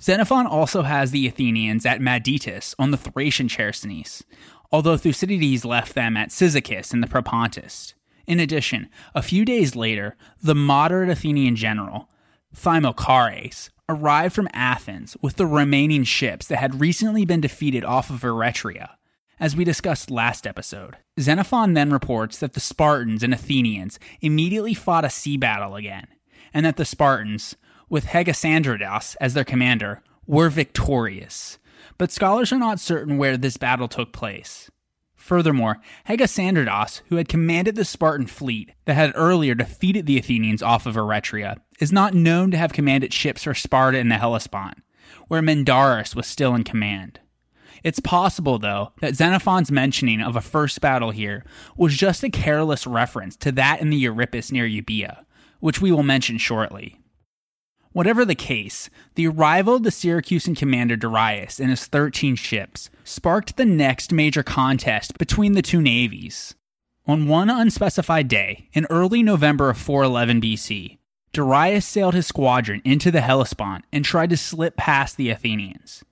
Xenophon also has the Athenians at Madytus on the Thracian Chersonese, although Thucydides left them at Cyzicus in the Propontis. In addition, a few days later, the moderate Athenian general, Thymochares, arrived from Athens with the remaining ships that had recently been defeated off of Eretria as we discussed last episode. Xenophon then reports that the Spartans and Athenians immediately fought a sea battle again, and that the Spartans, with Hegesandridas as their commander, were victorious. But scholars are not certain where this battle took place. Furthermore, Hegesandridas, who had commanded the Spartan fleet that had earlier defeated the Athenians off of Eretria, is not known to have commanded ships for Sparta in the Hellespont, where Mindarus was still in command. It's possible, though, that Xenophon's mentioning of a first battle here was just a careless reference to that in the Euripus near Euboea, which we will mention shortly. Whatever the case, the arrival of the Syracusan commander Darius and his 13 ships sparked the next major contest between the two navies. On one unspecified day, in early November of 411 BC, Darius sailed his squadron into the Hellespont and tried to slip past the Athenians.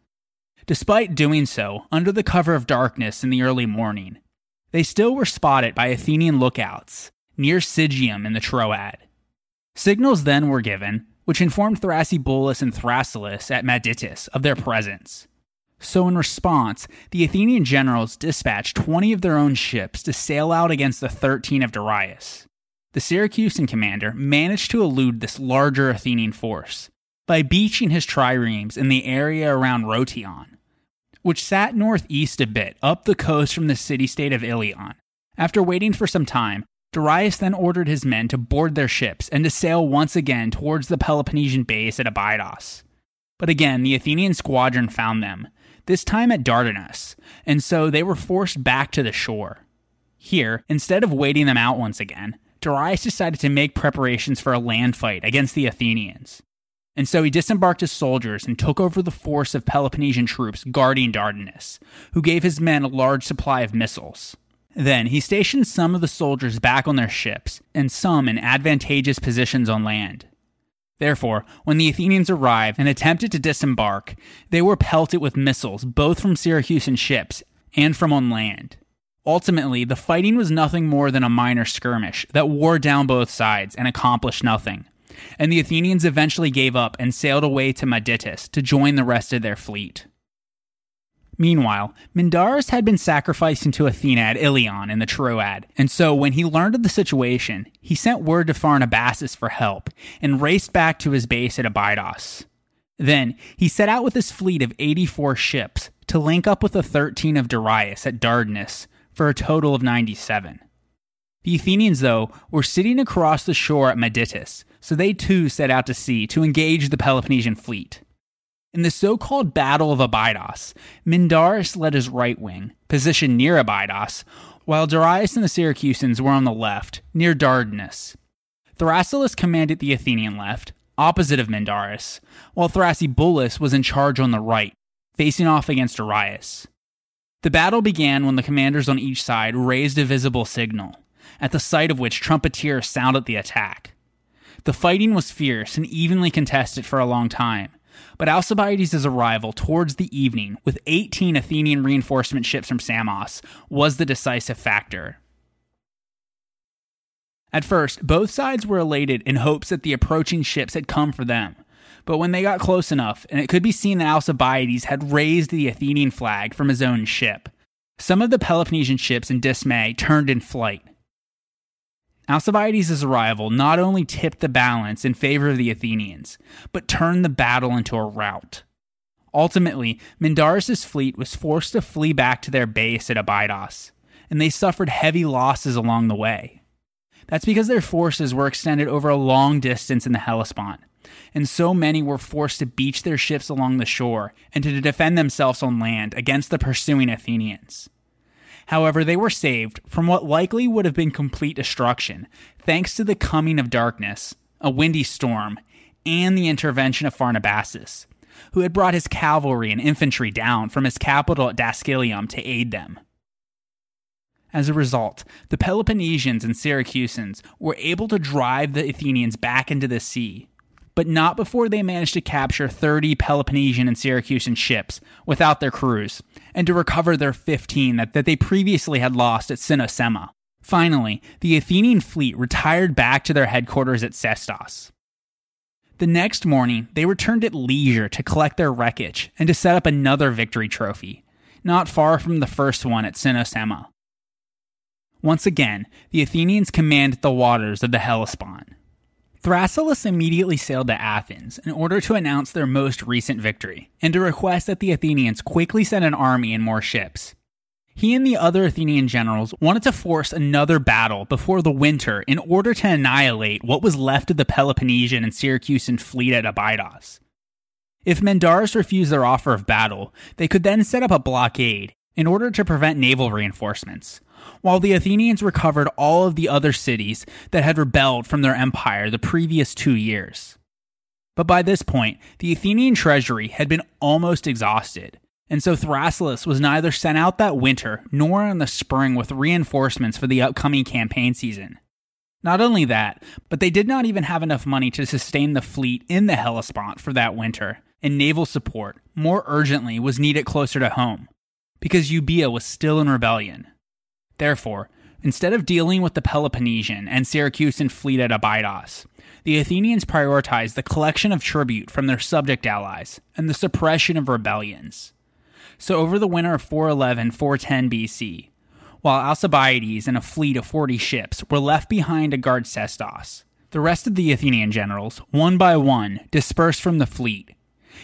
Despite doing so under the cover of darkness in the early morning, they still were spotted by Athenian lookouts near Sigium in the Troad. Signals then were given, which informed Thrasybulus and Thrasyllus at Madytus of their presence. So, in response, the Athenian generals dispatched 20 of their own ships to sail out against the 13 of Darius. The Syracusan commander managed to elude this larger Athenian force by beaching his triremes in the area around Rhoeteon which sat northeast a bit up the coast from the city state of Ilion. After waiting for some time, Darius then ordered his men to board their ships and to sail once again towards the Peloponnesian base at Abydos. But again, the Athenian squadron found them, this time at Dardanus, and so they were forced back to the shore. Here, instead of waiting them out once again, Darius decided to make preparations for a land fight against the Athenians. And so he disembarked his soldiers and took over the force of Peloponnesian troops guarding Dardanus, who gave his men a large supply of missiles. Then he stationed some of the soldiers back on their ships, and some in advantageous positions on land. Therefore, when the Athenians arrived and attempted to disembark, they were pelted with missiles both from Syracusan ships and from on land. Ultimately, the fighting was nothing more than a minor skirmish that wore down both sides and accomplished nothing and the Athenians eventually gave up and sailed away to Madytus to join the rest of their fleet. Meanwhile, Mindarus had been sacrificing to Athena at Ilion in the Troad, and so when he learned of the situation, he sent word to Pharnabazus for help and raced back to his base at Abydos. Then he set out with his fleet of 84 ships to link up with the 13 of Darius at Dardanus for a total of 97. The Athenians, though, were sitting across the shore at Madytus, so they too set out to sea to engage the Peloponnesian fleet. In the so called Battle of Abydos, Mindarus led his right wing, positioned near Abydos, while Darius and the Syracusans were on the left, near Dardanus. Thrasyllus commanded the Athenian left, opposite of Mindarus, while Thrasybulus was in charge on the right, facing off against Darius. The battle began when the commanders on each side raised a visible signal at the sight of which trumpeters sounded the attack. The fighting was fierce and evenly contested for a long time, but Alcibiades' arrival towards the evening with 18 Athenian reinforcement ships from Samos was the decisive factor. At first, both sides were elated in hopes that the approaching ships had come for them. But when they got close enough, and it could be seen that Alcibiades had raised the Athenian flag from his own ship, some of the Peloponnesian ships in dismay turned in flight. Alcibiades' arrival not only tipped the balance in favor of the Athenians, but turned the battle into a rout. Ultimately, Mindarus' fleet was forced to flee back to their base at Abydos, and they suffered heavy losses along the way. That's because their forces were extended over a long distance in the Hellespont, and so many were forced to beach their ships along the shore and to defend themselves on land against the pursuing Athenians. However, they were saved from what likely would have been complete destruction thanks to the coming of darkness, a windy storm, and the intervention of Pharnabazus, who had brought his cavalry and infantry down from his capital at Dascylium to aid them. As a result, the Peloponnesians and Syracusans were able to drive the Athenians back into the sea, but not before they managed to capture 30 Peloponnesian and Syracusan ships without their crews, and to recover their 15 that, that they previously had lost at Cynossema. Finally, the Athenian fleet retired back to their headquarters at Sestos. The next morning, they returned at leisure to collect their wreckage and to set up another victory trophy, not far from the first one at Cynossema. Once again, the Athenians commanded the waters of the Hellespont. Thrasyllus immediately sailed to Athens in order to announce their most recent victory and to request that the Athenians quickly send an army and more ships. He and the other Athenian generals wanted to force another battle before the winter in order to annihilate what was left of the Peloponnesian and Syracusan fleet at Abydos. If Mindarus refused their offer of battle, they could then set up a blockade in order to prevent naval reinforcements, while the Athenians recovered all of the other cities that had rebelled from their empire the previous two years. But by this point, the Athenian treasury had been almost exhausted, and so Thrasyllus was neither sent out that winter nor in the spring with reinforcements for the upcoming campaign season. Not only that, but they did not even have enough money to sustain the fleet in the Hellespont for that winter, and naval support, more urgently, was needed closer to home, because Euboea was still in rebellion. Therefore, instead of dealing with the Peloponnesian and Syracusan fleet at Abydos, the Athenians prioritized the collection of tribute from their subject allies and the suppression of rebellions. So, over the winter of 411 410 BC, while Alcibiades and a fleet of 40 ships were left behind to guard Sestos, the rest of the Athenian generals, one by one, dispersed from the fleet,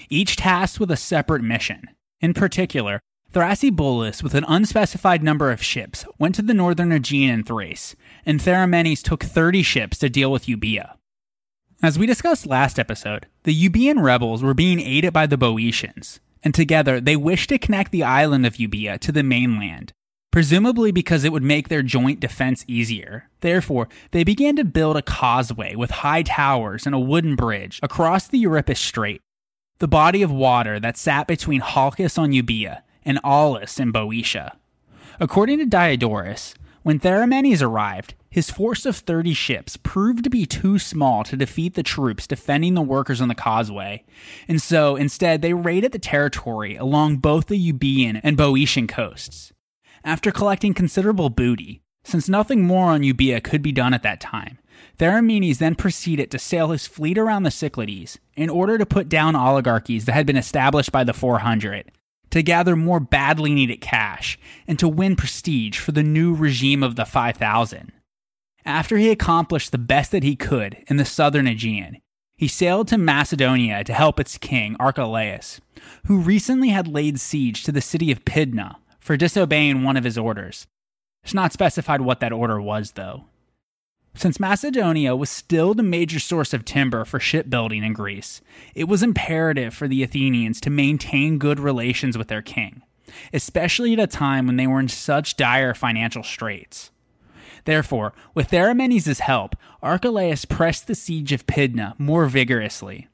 each tasked with a separate mission. In particular, Thrasybulus, with an unspecified number of ships, went to the northern Aegean and Thrace, and Theramenes took 30 ships to deal with Euboea. As we discussed last episode, the Euboean rebels were being aided by the Boeotians, and together they wished to connect the island of Euboea to the mainland, presumably because it would make their joint defense easier. Therefore, they began to build a causeway with high towers and a wooden bridge across the Euripus Strait, the body of water that sat between Halkis on Euboea and Aulis in Boeotia. According to Diodorus, when Theramenes arrived, his force of 30 ships proved to be too small to defeat the troops defending the workers on the causeway, and so instead they raided the territory along both the Euboean and Boeotian coasts. After collecting considerable booty, since nothing more on Euboea could be done at that time, Theramenes then proceeded to sail his fleet around the Cyclades in order to put down oligarchies that had been established by the 400 to gather more badly needed cash, and to win prestige for the new regime of the 5000. After he accomplished the best that he could in the southern Aegean, he sailed to Macedonia to help its king, Archelaus, who recently had laid siege to the city of Pydna for disobeying one of his orders. It's not specified what that order was, though. Since Macedonia was still the major source of timber for shipbuilding in Greece, it was imperative for the Athenians to maintain good relations with their king, especially at a time when they were in such dire financial straits. Therefore, with Theramenes' help, Archelaus pressed the siege of Pydna more vigorously.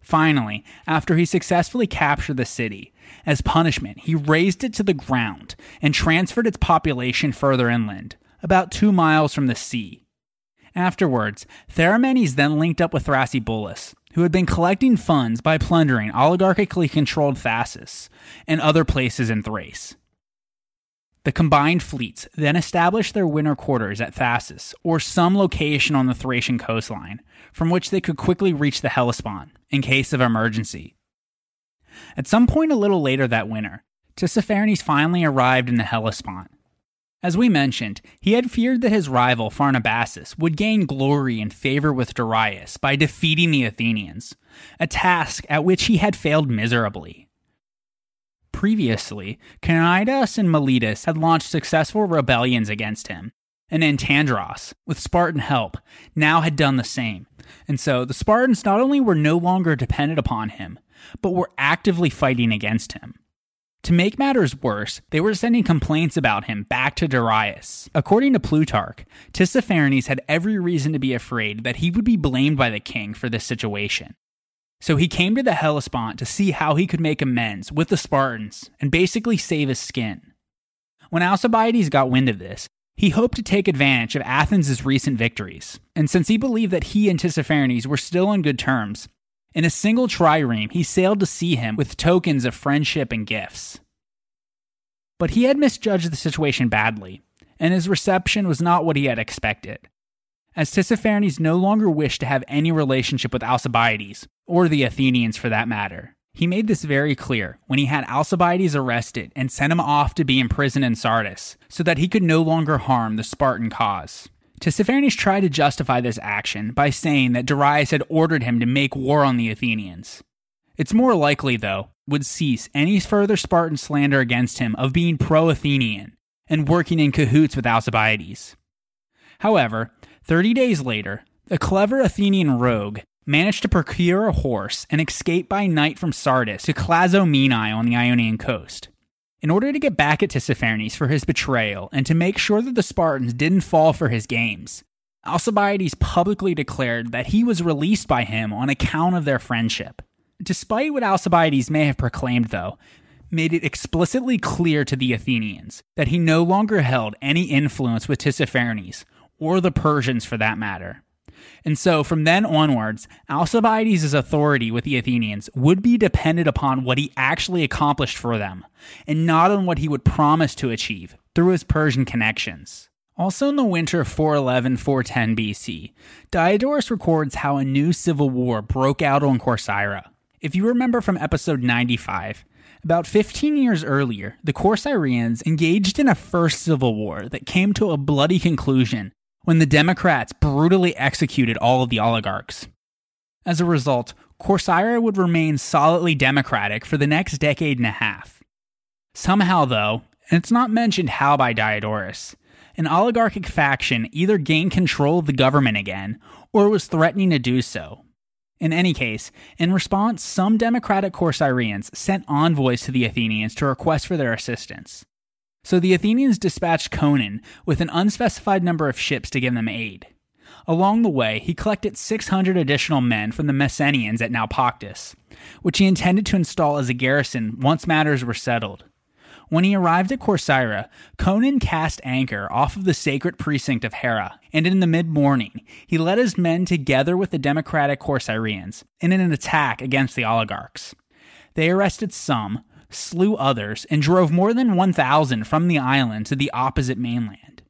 Finally, after he successfully captured the city, as punishment, he razed it to the ground and transferred its population further inland, about two miles from the sea, Afterwards, Theramenes then linked up with Thrasybulus, who had been collecting funds by plundering oligarchically controlled Thasus and other places in Thrace. The combined fleets then established their winter quarters at Thasus or some location on the Thracian coastline, from which they could quickly reach the Hellespont in case of emergency. At some point a little later that winter, Tissaphernes finally arrived in the Hellespont. As we mentioned, he had feared that his rival Pharnabazus would gain glory and favor with Darius by defeating the Athenians, a task at which he had failed miserably. Previously, Cnidus and Miletus had launched successful rebellions against him, and Antandros, with Spartan help, now had done the same. And so the Spartans not only were no longer dependent upon him, but were actively fighting against him. To make matters worse, they were sending complaints about him back to Darius. According to Plutarch, Tissaphernes had every reason to be afraid that he would be blamed by the king for this situation. So he came to the Hellespont to see how he could make amends with the Spartans and basically save his skin. When Alcibiades got wind of this, he hoped to take advantage of Athens' recent victories, and since he believed that he and Tissaphernes were still on good terms, in a single trireme he sailed to see him with tokens of friendship and gifts. But he had misjudged the situation badly, and his reception was not what he had expected as Tissaphernes no longer wished to have any relationship with Alcibiades, or the Athenians for that matter. He made this very clear when he had Alcibiades arrested and sent him off to be imprisoned in Sardis, so that he could no longer harm the Spartan cause. Tissaphernes tried to justify this action by saying that Darius had ordered him to make war on the Athenians. It's more likely, though, would cease any further Spartan slander against him of being pro Athenian and working in cahoots with Alcibiades. However, 30 days later, a clever Athenian rogue managed to procure a horse and escape by night from Sardis to Clazomenae on the Ionian coast. In order to get back at Tissaphernes for his betrayal and to make sure that the Spartans didn't fall for his games, Alcibiades publicly declared that he was released by him on account of their friendship. Despite what Alcibiades may have proclaimed, though, made it explicitly clear to the Athenians that he no longer held any influence with Tissaphernes, or the Persians for that matter. And so from then onwards, Alcibiades' authority with the Athenians would be dependent upon what he actually accomplished for them, and not on what he would promise to achieve through his Persian connections. Also in the winter of 411 410 BC, Diodorus records how a new civil war broke out on Corcyra. If you remember from episode 95, about 15 years earlier, the Corcyraeans engaged in a first civil war that came to a bloody conclusion when the Democrats brutally executed all of the oligarchs. As a result, Corcyra would remain solidly Democratic for the next decade and a half. Somehow, though, and it's not mentioned how by Diodorus, an oligarchic faction either gained control of the government again or was threatening to do so. In any case, in response, some Democratic Corcyraeans sent envoys to the Athenians to request for their assistance. So the Athenians dispatched Conon with an unspecified number of ships to give them aid. Along the way, he collected 600 additional men from the Messenians at Naupactus, which he intended to install as a garrison once matters were settled. When he arrived at Corcyra, Conon cast anchor off of the sacred precinct of Hera, and in the mid morning, he led his men together with the democratic Corcyraeans in an attack against the oligarchs. They arrested some, slew others, and drove more than 1,000 from the island to the opposite mainland.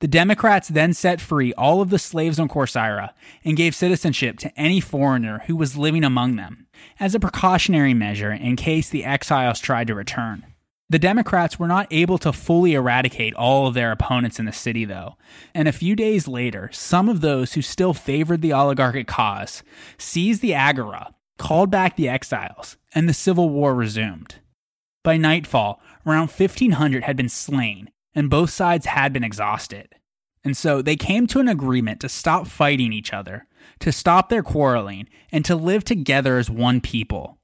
The Democrats then set free all of the slaves on Corcyra and gave citizenship to any foreigner who was living among them, as a precautionary measure in case the exiles tried to return. The Democrats were not able to fully eradicate all of their opponents in the city, though, and a few days later, some of those who still favored the oligarchic cause seized the agora, called back the exiles, and the civil war resumed. By nightfall, around 1,500 had been slain, and both sides had been exhausted. And so they came to an agreement to stop fighting each other, to stop their quarreling, and to live together as one people.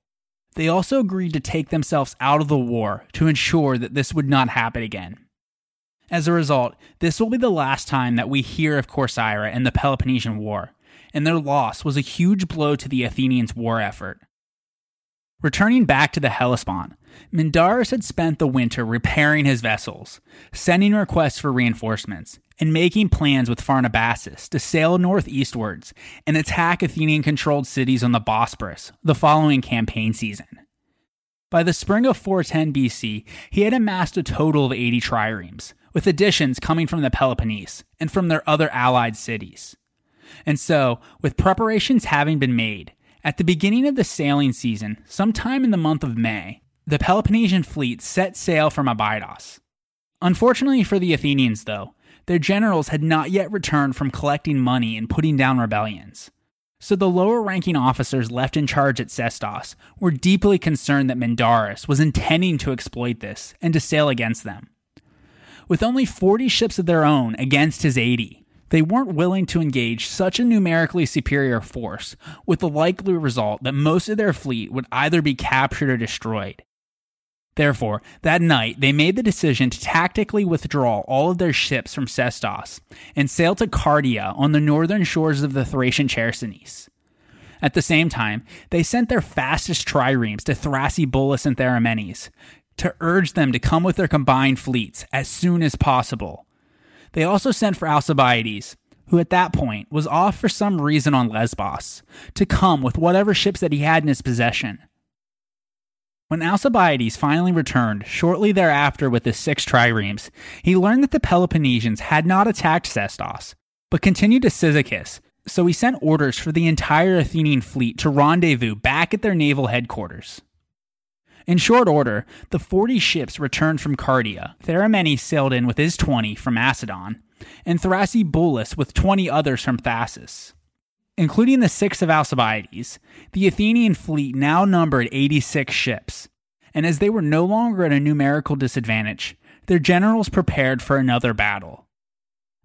They also agreed to take themselves out of the war to ensure that this would not happen again. As a result, this will be the last time that we hear of Corcyra and the Peloponnesian War, and their loss was a huge blow to the Athenians' war effort. Returning back to the Hellespont, Mindarus had spent the winter repairing his vessels, sending requests for reinforcements, and making plans with Pharnabazus to sail northeastwards and attack Athenian controlled cities on the Bosporus the following campaign season. By the spring of 410 BC, he had amassed a total of 80 triremes, with additions coming from the Peloponnese and from their other allied cities. And so, with preparations having been made, at the beginning of the sailing season, sometime in the month of May, the Peloponnesian fleet set sail from Abydos. Unfortunately for the Athenians, though, their generals had not yet returned from collecting money and putting down rebellions. So the lower ranking officers left in charge at Sestos were deeply concerned that Mindarus was intending to exploit this and to sail against them. With only 40 ships of their own against his 80, they weren't willing to engage such a numerically superior force, with the likely result that most of their fleet would either be captured or destroyed. Therefore, that night they made the decision to tactically withdraw all of their ships from Sestos and sail to Cardia on the northern shores of the Thracian Chersonese. At the same time, they sent their fastest triremes to Thrasybulus and Theramenes to urge them to come with their combined fleets as soon as possible. They also sent for Alcibiades, who at that point was off for some reason on Lesbos, to come with whatever ships that he had in his possession. When Alcibiades finally returned shortly thereafter with his six triremes, he learned that the Peloponnesians had not attacked Sestos, but continued to Cyzicus, so he sent orders for the entire Athenian fleet to rendezvous back at their naval headquarters. In short order, the 40 ships returned from Cardia. Theramenes sailed in with his 20 from Macedon, and Thrasybulus with 20 others from Thasus. Including the six of Alcibiades, the Athenian fleet now numbered 86 ships, and as they were no longer at a numerical disadvantage, their generals prepared for another battle.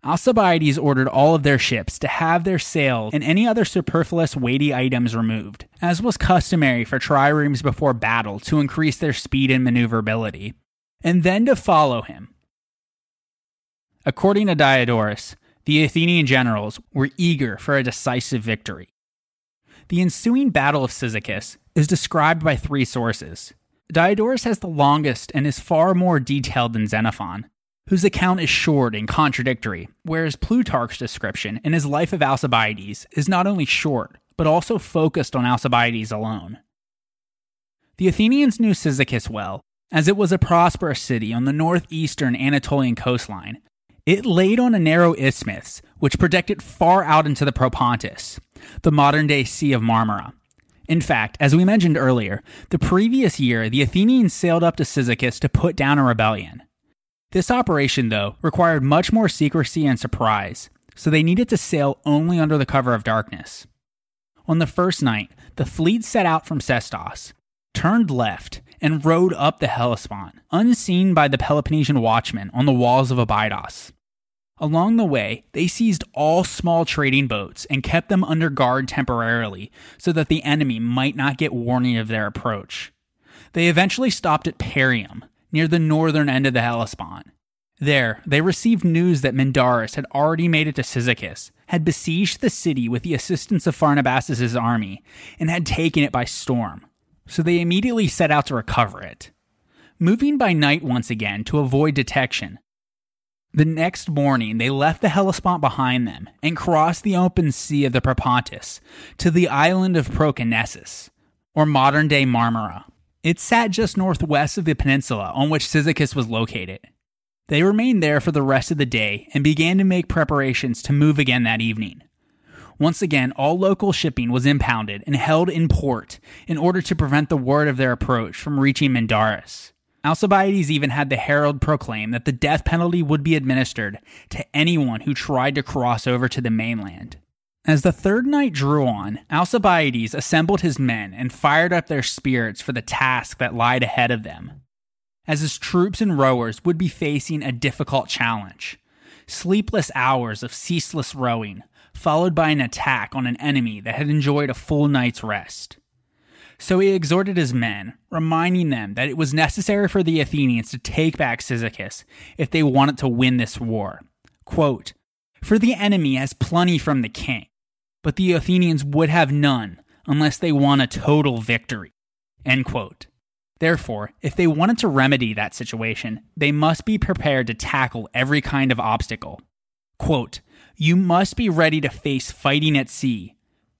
Alcibiades ordered all of their ships to have their sails and any other superfluous weighty items removed, as was customary for triremes before battle to increase their speed and maneuverability, and then to follow him. According to Diodorus, the Athenian generals were eager for a decisive victory. The ensuing Battle of Cyzicus is described by three sources. Diodorus has the longest and is far more detailed than Xenophon, whose account is short and contradictory, whereas Plutarch's description in his Life of Alcibiades is not only short, but also focused on Alcibiades alone. The Athenians knew Cyzicus well, as it was a prosperous city on the northeastern Anatolian coastline it laid on a narrow isthmus, which projected far out into the Propontis, the modern day Sea of Marmara. In fact, as we mentioned earlier, the previous year the Athenians sailed up to Cyzicus to put down a rebellion. This operation, though, required much more secrecy and surprise, so they needed to sail only under the cover of darkness. On the first night, the fleet set out from Sestos, turned left, and rowed up the Hellespont, unseen by the Peloponnesian watchmen on the walls of Abydos. Along the way, they seized all small trading boats and kept them under guard temporarily so that the enemy might not get warning of their approach. They eventually stopped at Parium, near the northern end of the Hellespont. There, they received news that Mindarus had already made it to Cyzicus, had besieged the city with the assistance of Pharnabazus' army, and had taken it by storm. So they immediately set out to recover it. Moving by night once again to avoid detection, the next morning, they left the Hellespont behind them and crossed the open sea of the Propontis to the island of Proconnesus, or modern day Marmara. It sat just northwest of the peninsula on which Cyzicus was located. They remained there for the rest of the day and began to make preparations to move again that evening. Once again, all local shipping was impounded and held in port in order to prevent the word of their approach from reaching Mindarus. Alcibiades even had the herald proclaim that the death penalty would be administered to anyone who tried to cross over to the mainland. As the third night drew on, Alcibiades assembled his men and fired up their spirits for the task that lied ahead of them. As his troops and rowers would be facing a difficult challenge sleepless hours of ceaseless rowing, followed by an attack on an enemy that had enjoyed a full night's rest. So he exhorted his men, reminding them that it was necessary for the Athenians to take back Cyzicus if they wanted to win this war. Quote, For the enemy has plenty from the king, but the Athenians would have none unless they won a total victory. End quote. Therefore, if they wanted to remedy that situation, they must be prepared to tackle every kind of obstacle. Quote, You must be ready to face fighting at sea,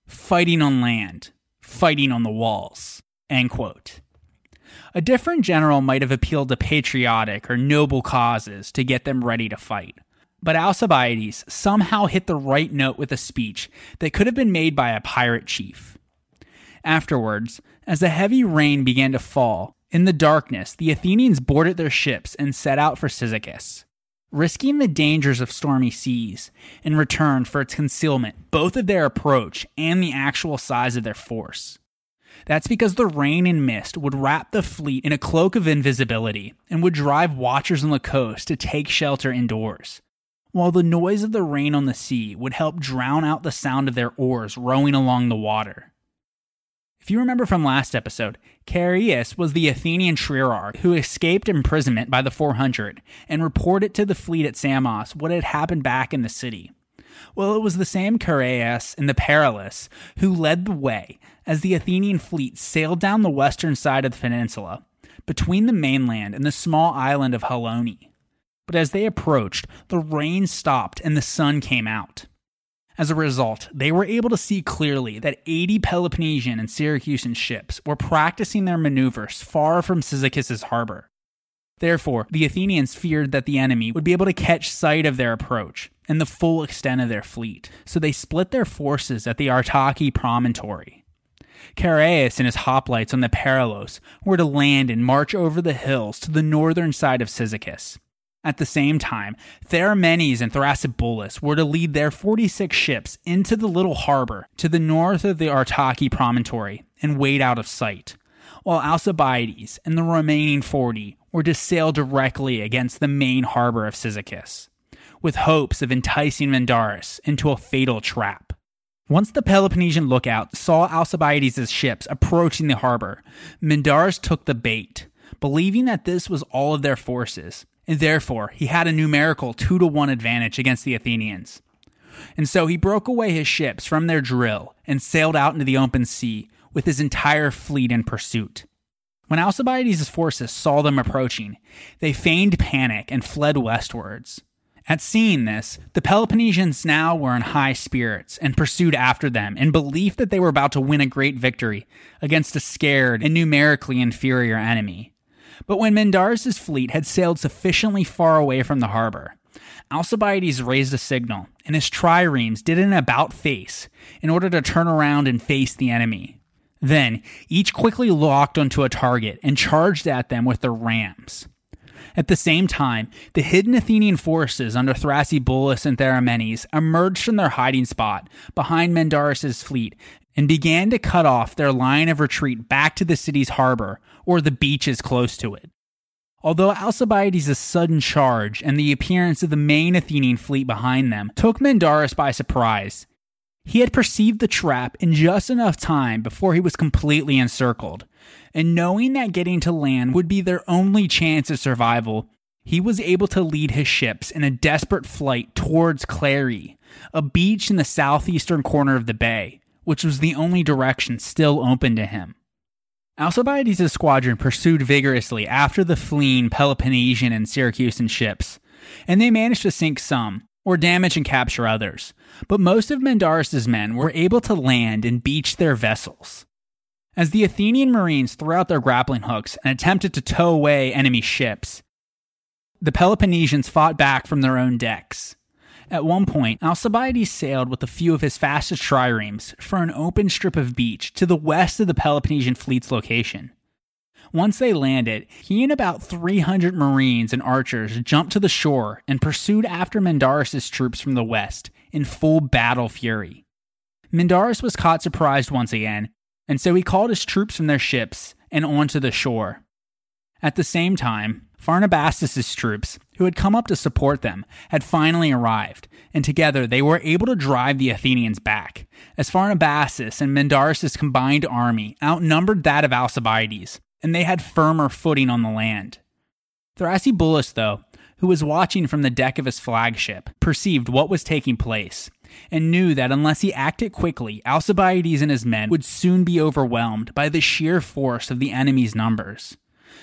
fighting on land, fighting on the walls. End quote. A different general might have appealed to patriotic or noble causes to get them ready to fight. But Alcibiades somehow hit the right note with a speech that could have been made by a pirate chief. Afterwards, as the heavy rain began to fall, in the darkness, the Athenians boarded their ships and set out for Cyzicus. Risking the dangers of stormy seas in return for its concealment, both of their approach and the actual size of their force. That's because the rain and mist would wrap the fleet in a cloak of invisibility and would drive watchers on the coast to take shelter indoors, while the noise of the rain on the sea would help drown out the sound of their oars rowing along the water. If you remember from last episode, Chaereas was the Athenian trierarch who escaped imprisonment by the 400 and reported to the fleet at Samos what had happened back in the city. Well, it was the same Chaereas in the Paralus who led the way as the Athenian fleet sailed down the western side of the peninsula, between the mainland and the small island of Halone. But as they approached, the rain stopped and the sun came out. As a result, they were able to see clearly that 80 Peloponnesian and Syracusan ships were practicing their maneuvers far from Cyzicus's harbor. Therefore, the Athenians feared that the enemy would be able to catch sight of their approach and the full extent of their fleet, so they split their forces at the Artake promontory. Chaereas and his hoplites on the Paralus were to land and march over the hills to the northern side of Cyzicus, at the same time, Theramenes and Thrasybulus were to lead their 46 ships into the little harbor to the north of the Artake promontory and wait out of sight, while Alcibiades and the remaining 40 were to sail directly against the main harbor of Cyzicus, with hopes of enticing Mindarus into a fatal trap. Once the Peloponnesian lookout saw Alcibiades' ships approaching the harbor, Mindarus took the bait, believing that this was all of their forces and therefore he had a numerical 2 to 1 advantage against the Athenians. And so he broke away his ships from their drill and sailed out into the open sea with his entire fleet in pursuit. When Alcibiades' forces saw them approaching, they feigned panic and fled westwards. At seeing this, the Peloponnesians now were in high spirits and pursued after them in belief that they were about to win a great victory against a scared and numerically inferior enemy. But when Mindarus' fleet had sailed sufficiently far away from the harbor, Alcibiades raised a signal, and his triremes did an about face in order to turn around and face the enemy. Then, each quickly locked onto a target and charged at them with their rams. At the same time, the hidden Athenian forces under Thrasybulus and Theramenes emerged from their hiding spot behind Mindarus' fleet and began to cut off their line of retreat back to the city's harbor or the beaches close to it. Although Alcibiades' sudden charge and the appearance of the main Athenian fleet behind them took Mindarus by surprise, he had perceived the trap in just enough time before he was completely encircled, and knowing that getting to land would be their only chance of survival, he was able to lead his ships in a desperate flight towards Clary, a beach in the southeastern corner of the bay, which was the only direction still open to him. Alcibiades' squadron pursued vigorously after the fleeing Peloponnesian and Syracusan ships, and they managed to sink some, or damage and capture others, but most of Mindarus' men were able to land and beach their vessels. As the Athenian marines threw out their grappling hooks and attempted to tow away enemy ships, the Peloponnesians fought back from their own decks. At one point, Alcibiades sailed with a few of his fastest triremes for an open strip of beach to the west of the Peloponnesian fleet's location. Once they landed, he and about 300 marines and archers jumped to the shore and pursued after Mindarus' troops from the west in full battle fury. Mindarus was caught surprised once again, and so he called his troops from their ships and onto the shore. At the same time, Pharnabazus' troops, who had come up to support them, had finally arrived, and together they were able to drive the Athenians back, as Pharnabazus and Mindarus' combined army outnumbered that of Alcibiades, and they had firmer footing on the land. Thrasybulus, though, who was watching from the deck of his flagship, perceived what was taking place, and knew that unless he acted quickly, Alcibiades and his men would soon be overwhelmed by the sheer force of the enemy's numbers.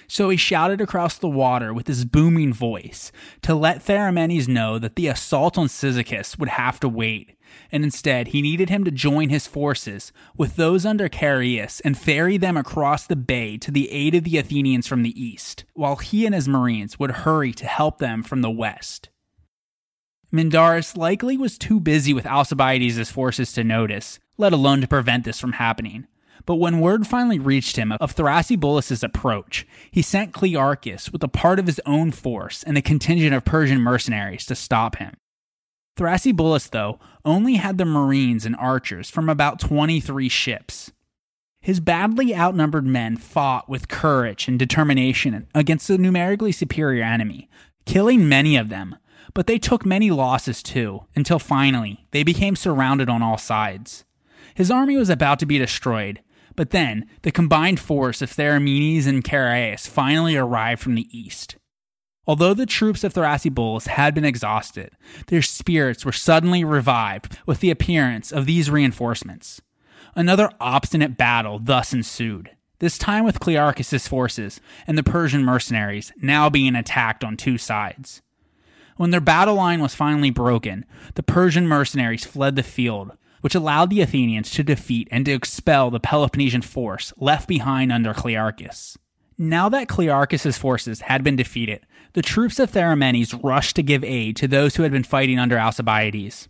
So he shouted across the water with his booming voice to let Theramenes know that the assault on Cyzicus would have to wait, and instead he needed him to join his forces with those under Chaereas and ferry them across the bay to the aid of the Athenians from the east, while he and his marines would hurry to help them from the west. Mindarus likely was too busy with Alcibiades' forces to notice, let alone to prevent this from happening. But when word finally reached him of Thrasybulus' approach, he sent Clearchus with a part of his own force and a contingent of Persian mercenaries to stop him. Thrasybulus, though, only had the marines and archers from about 23 ships. His badly outnumbered men fought with courage and determination against a numerically superior enemy, killing many of them, but they took many losses too, until finally they became surrounded on all sides. His army was about to be destroyed, but then the combined force of Theramenes and Chaereas finally arrived from the east. Although the troops of Thrasybulus had been exhausted, their spirits were suddenly revived with the appearance of these reinforcements. Another obstinate battle thus ensued, this time with Clearchus's forces and the Persian mercenaries now being attacked on two sides. When their battle line was finally broken, the Persian mercenaries fled the field, which allowed the Athenians to defeat and to expel the Peloponnesian force left behind under Clearchus. Now that Clearchus's forces had been defeated, the troops of Theramenes rushed to give aid to those who had been fighting under Alcibiades.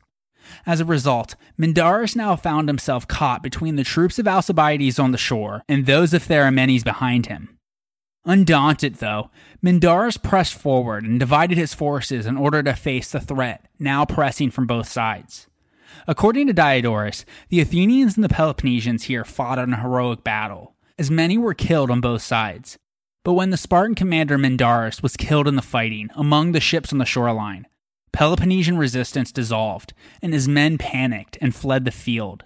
As a result, Mindarus now found himself caught between the troops of Alcibiades on the shore and those of Theramenes behind him. Undaunted, though, Mindarus pressed forward and divided his forces in order to face the threat now pressing from both sides. According to Diodorus, the Athenians and the Peloponnesians here fought in a heroic battle, as many were killed on both sides. But when the Spartan commander Mindarus was killed in the fighting among the ships on the shoreline, Peloponnesian resistance dissolved, and his men panicked and fled the field.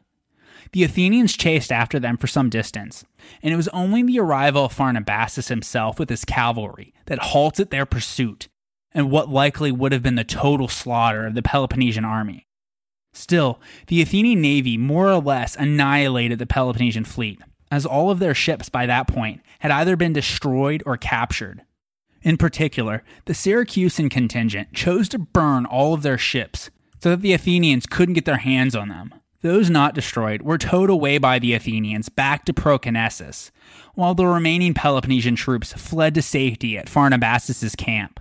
The Athenians chased after them for some distance, and it was only the arrival of Pharnabazus himself with his cavalry that halted their pursuit and what likely would have been the total slaughter of the Peloponnesian army. Still, the Athenian navy more or less annihilated the Peloponnesian fleet, as all of their ships by that point had either been destroyed or captured. In particular, the Syracusan contingent chose to burn all of their ships so that the Athenians couldn't get their hands on them. Those not destroyed were towed away by the Athenians back to Proconnesus, while the remaining Peloponnesian troops fled to safety at Pharnabazus' camp.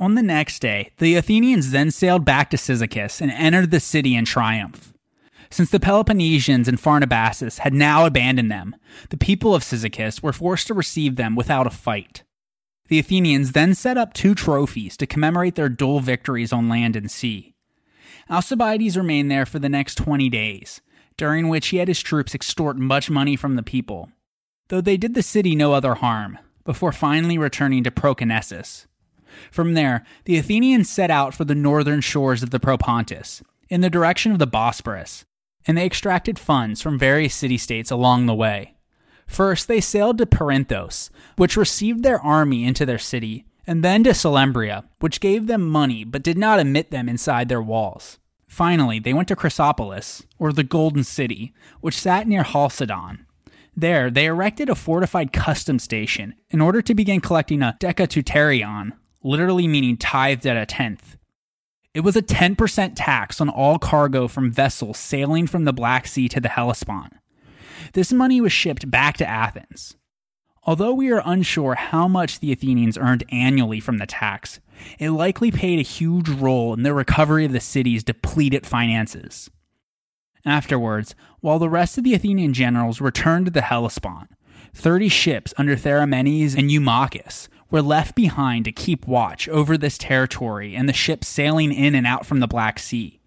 On the next day, the Athenians then sailed back to Cyzicus and entered the city in triumph. Since the Peloponnesians and Pharnabazus had now abandoned them, the people of Cyzicus were forced to receive them without a fight. The Athenians then set up two trophies to commemorate their dual victories on land and sea. Alcibiades remained there for the next 20 days, during which he had his troops extort much money from the people, though they did the city no other harm, before finally returning to Proconnesus. From there, the Athenians set out for the northern shores of the Propontis, in the direction of the Bosporus, and they extracted funds from various city states along the way. First, they sailed to Perinthos, which received their army into their city, and then to Selymbria, which gave them money but did not admit them inside their walls. Finally, they went to Chrysopolis, or the Golden City, which sat near Chalcedon. There, they erected a fortified custom station in order to begin collecting a decateuterion, literally meaning tithed at a tenth. It was a 10% tax on all cargo from vessels sailing from the Black Sea to the Hellespont. This money was shipped back to Athens. Although we are unsure how much the Athenians earned annually from the tax, it likely played a huge role in the recovery of the city's depleted finances. Afterwards, while the rest of the Athenian generals returned to the Hellespont, 30 ships under Theramenes and Eumachus were left behind to keep watch over this territory and the ships sailing in and out from the Black Sea,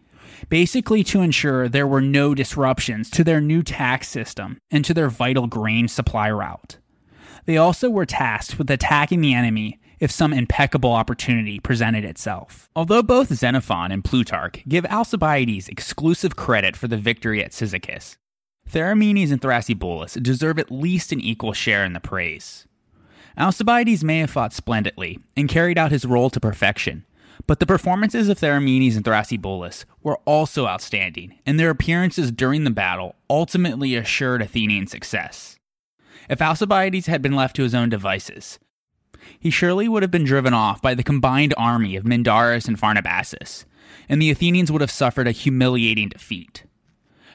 basically to ensure there were no disruptions to their new tax system and to their vital grain supply route. They also were tasked with attacking the enemy if some impeccable opportunity presented itself. Although both Xenophon and Plutarch give Alcibiades exclusive credit for the victory at Cyzicus, Theramenes and Thrasybulus deserve at least an equal share in the praise. Alcibiades may have fought splendidly and carried out his role to perfection, but the performances of Theramenes and Thrasybulus were also outstanding, and their appearances during the battle ultimately assured Athenian success. If Alcibiades had been left to his own devices, he surely would have been driven off by the combined army of Mindarus and Pharnabazus, and the Athenians would have suffered a humiliating defeat.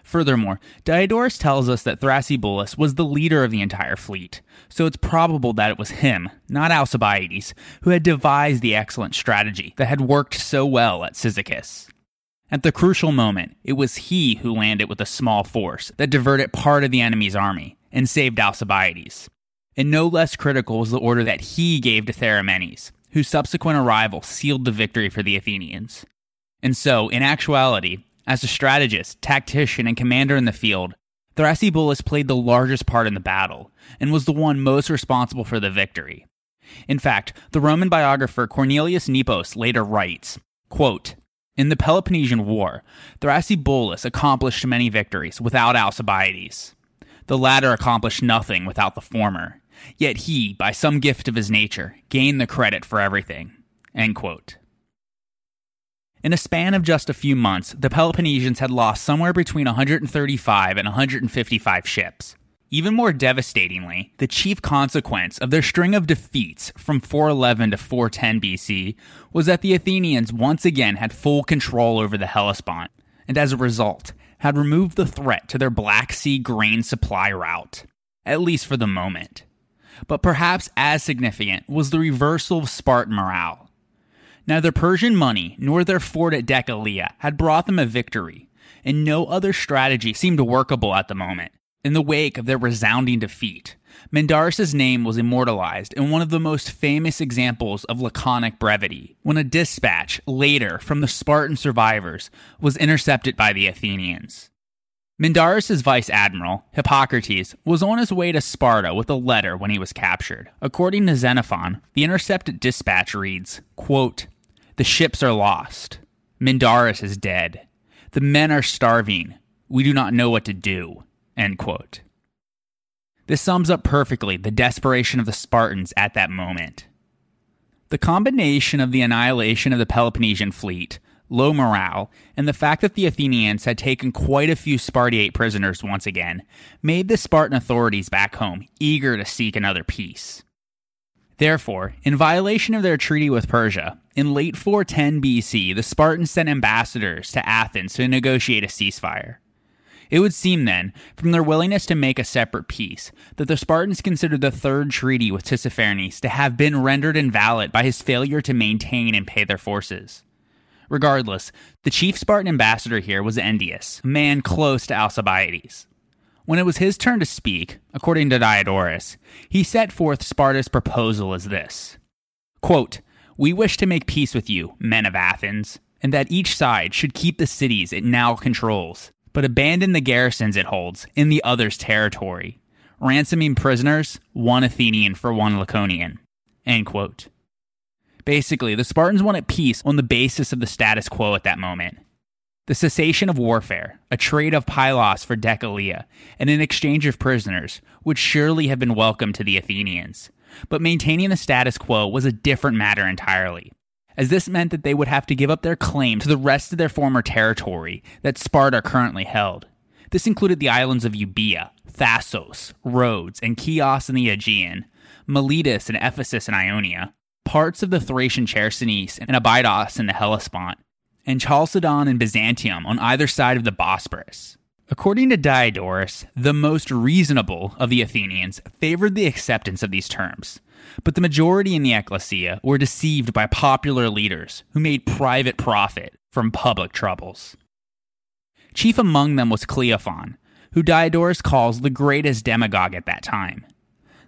Furthermore, Diodorus tells us that Thrasybulus was the leader of the entire fleet, so it's probable that it was him, not Alcibiades, who had devised the excellent strategy that had worked so well at Cyzicus. At the crucial moment, it was he who landed with a small force that diverted part of the enemy's army and saved Alcibiades. And no less critical was the order that he gave to Theramenes, whose subsequent arrival sealed the victory for the Athenians. And so, in actuality, as a strategist, tactician, and commander in the field, Thrasybulus played the largest part in the battle and was the one most responsible for the victory. In fact, the Roman biographer Cornelius Nepos later writes, quote, In the Peloponnesian War, Thrasybulus accomplished many victories without Alcibiades. The latter accomplished nothing without the former, yet he, by some gift of his nature, gained the credit for everything. End quote. In a span of just a few months, the Peloponnesians had lost somewhere between 135 and 155 ships. Even more devastatingly, the chief consequence of their string of defeats from 411 to 410 BC was that the Athenians once again had full control over the Hellespont, and as a result, had removed the threat to their Black Sea grain supply route, at least for the moment. But perhaps as significant was the reversal of Spartan morale. Neither Persian money nor their fort at Decelea had brought them a victory, and no other strategy seemed workable at the moment. In the wake of their resounding defeat, Mindarus' name was immortalized in one of the most famous examples of laconic brevity, when a dispatch later from the Spartan survivors was intercepted by the Athenians. Mindarus' vice admiral, Hippocrates, was on his way to Sparta with a letter when he was captured. According to Xenophon, the intercepted dispatch reads, quote, the ships are lost. Mindarus is dead. The men are starving. We do not know what to do. End quote. This sums up perfectly the desperation of the Spartans at that moment. The combination of the annihilation of the Peloponnesian fleet, low morale, and the fact that the Athenians had taken quite a few Spartiate prisoners once again made the Spartan authorities back home eager to seek another peace. Therefore, in violation of their treaty with Persia, in late 410 BC, the Spartans sent ambassadors to Athens to negotiate a ceasefire. It would seem then, from their willingness to make a separate peace, that the Spartans considered the third treaty with Tissaphernes to have been rendered invalid by his failure to maintain and pay their forces. Regardless, the chief Spartan ambassador here was Endius, a man close to Alcibiades. When it was his turn to speak, according to Diodorus, he set forth Sparta's proposal as this Quote, We wish to make peace with you, men of Athens, and that each side should keep the cities it now controls, but abandon the garrisons it holds in the other's territory, ransoming prisoners, one Athenian for one Laconian. End quote. Basically, the Spartans wanted peace on the basis of the status quo at that moment, the cessation of warfare, a trade of Pylos for Decelea, and an exchange of prisoners would surely have been welcome to the Athenians. But maintaining the status quo was a different matter entirely, as this meant that they would have to give up their claim to the rest of their former territory that Sparta currently held. This included the islands of Euboea, Thasos, Rhodes, and Chios in the Aegean, Miletus and Ephesus in Ionia, parts of the Thracian Chersonese and Abydos in the Hellespont, and Chalcedon and Byzantium on either side of the Bosporus. According to Diodorus, the most reasonable of the Athenians favored the acceptance of these terms, but the majority in the ecclesia were deceived by popular leaders who made private profit from public troubles. Chief among them was Cleophon, who Diodorus calls the greatest demagogue at that time.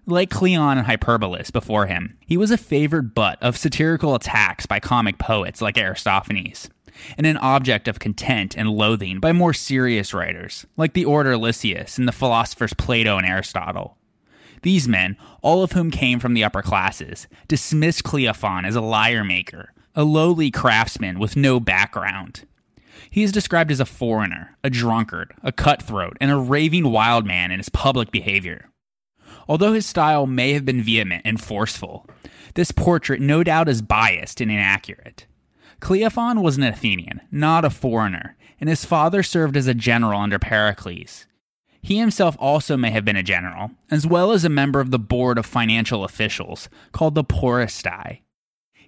Like Cleon and Hyperbolus before him, he was a favored butt of satirical attacks by comic poets like Aristophanes and an object of contempt and loathing by more serious writers, like the orator Lysias and the philosophers Plato and Aristotle. These men, all of whom came from the upper classes, dismissed Cleophon as a lyre maker, a lowly craftsman with no background. He is described as a foreigner, a drunkard, a cutthroat, and a raving wild man in his public behavior. Although his style may have been vehement and forceful, this portrait no doubt is biased and inaccurate. Cleophon was an Athenian, not a foreigner, and his father served as a general under Pericles. He himself also may have been a general, as well as a member of the board of financial officials, called the Poristai.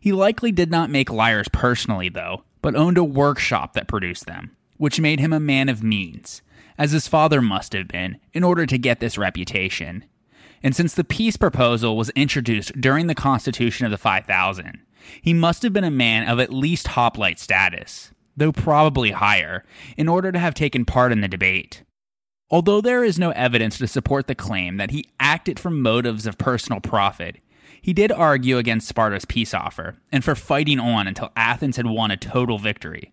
He likely did not make lyres personally, though, but owned a workshop that produced them, which made him a man of means, as his father must have been, in order to get this reputation. And since the peace proposal was introduced during the Constitution of the 5000, he must have been a man of at least hoplite status, though probably higher, in order to have taken part in the debate. Although there is no evidence to support the claim that he acted from motives of personal profit, he did argue against Sparta's peace offer and for fighting on until Athens had won a total victory.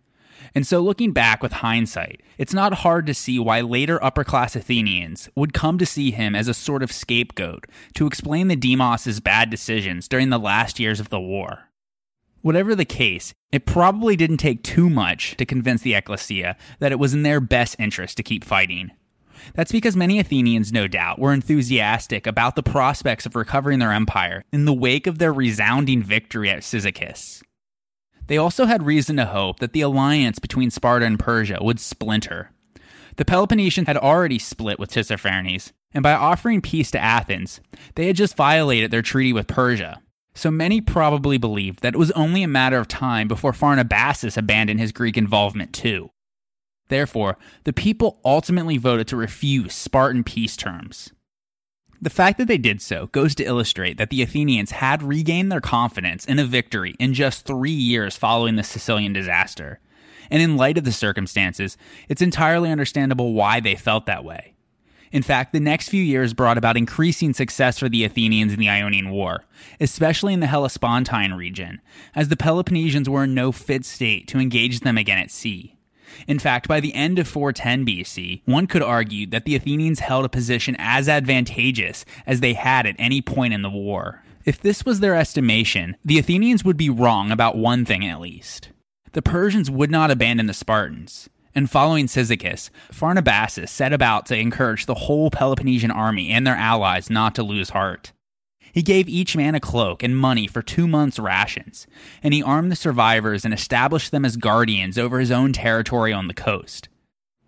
And so, looking back with hindsight, it's not hard to see why later upper class Athenians would come to see him as a sort of scapegoat to explain the Demos' bad decisions during the last years of the war. Whatever the case, it probably didn't take too much to convince the ecclesia that it was in their best interest to keep fighting. That's because many Athenians, no doubt, were enthusiastic about the prospects of recovering their empire in the wake of their resounding victory at Cyzicus. They also had reason to hope that the alliance between Sparta and Persia would splinter. The Peloponnesians had already split with Tissaphernes, and by offering peace to Athens, they had just violated their treaty with Persia. So many probably believed that it was only a matter of time before Pharnabazus abandoned his Greek involvement too. Therefore, the people ultimately voted to refuse Spartan peace terms. The fact that they did so goes to illustrate that the Athenians had regained their confidence in a victory in just three years following the Sicilian disaster. And in light of the circumstances, it's entirely understandable why they felt that way. In fact, the next few years brought about increasing success for the Athenians in the Ionian War, especially in the Hellespontine region, as the Peloponnesians were in no fit state to engage them again at sea. In fact, by the end of 410 BC, one could argue that the Athenians held a position as advantageous as they had at any point in the war. If this was their estimation, the Athenians would be wrong about one thing at least. The Persians would not abandon the Spartans. And following Cyzicus, Pharnabazus set about to encourage the whole Peloponnesian army and their allies not to lose heart. He gave each man a cloak and money for two months' rations, and he armed the survivors and established them as guardians over his own territory on the coast.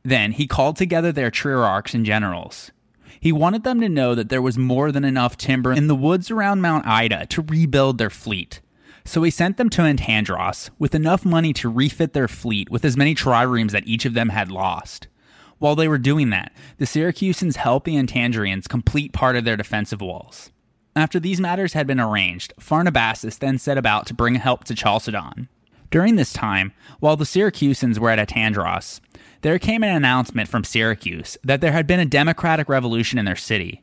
Then he called together their triarchs and generals. He wanted them to know that there was more than enough timber in the woods around Mount Ida to rebuild their fleet. So he sent them to Antandros with enough money to refit their fleet with as many triremes that each of them had lost. While they were doing that, the Syracusans helped the Antandrians complete part of their defensive walls. After these matters had been arranged, Pharnabazus then set about to bring help to Chalcedon. During this time, while the Syracusans were at Antandros, there came an announcement from Syracuse that there had been a democratic revolution in their city.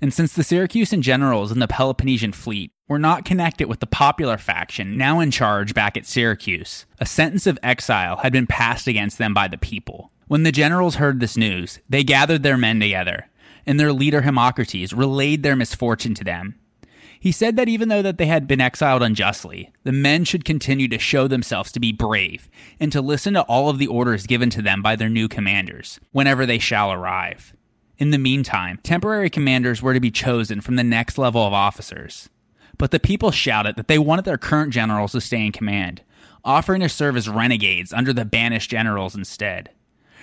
And since the Syracusan generals in the Peloponnesian fleet were not connected with the popular faction now in charge back at Syracuse, a sentence of exile had been passed against them by the people. When the generals heard this news, they gathered their men together and their leader Hermocrates relayed their misfortune to them. He said that even though that they had been exiled unjustly, the men should continue to show themselves to be brave and to listen to all of the orders given to them by their new commanders whenever they shall arrive. In the meantime, temporary commanders were to be chosen from the next level of officers. But the people shouted that they wanted their current generals to stay in command, offering to serve as renegades under the banished generals instead.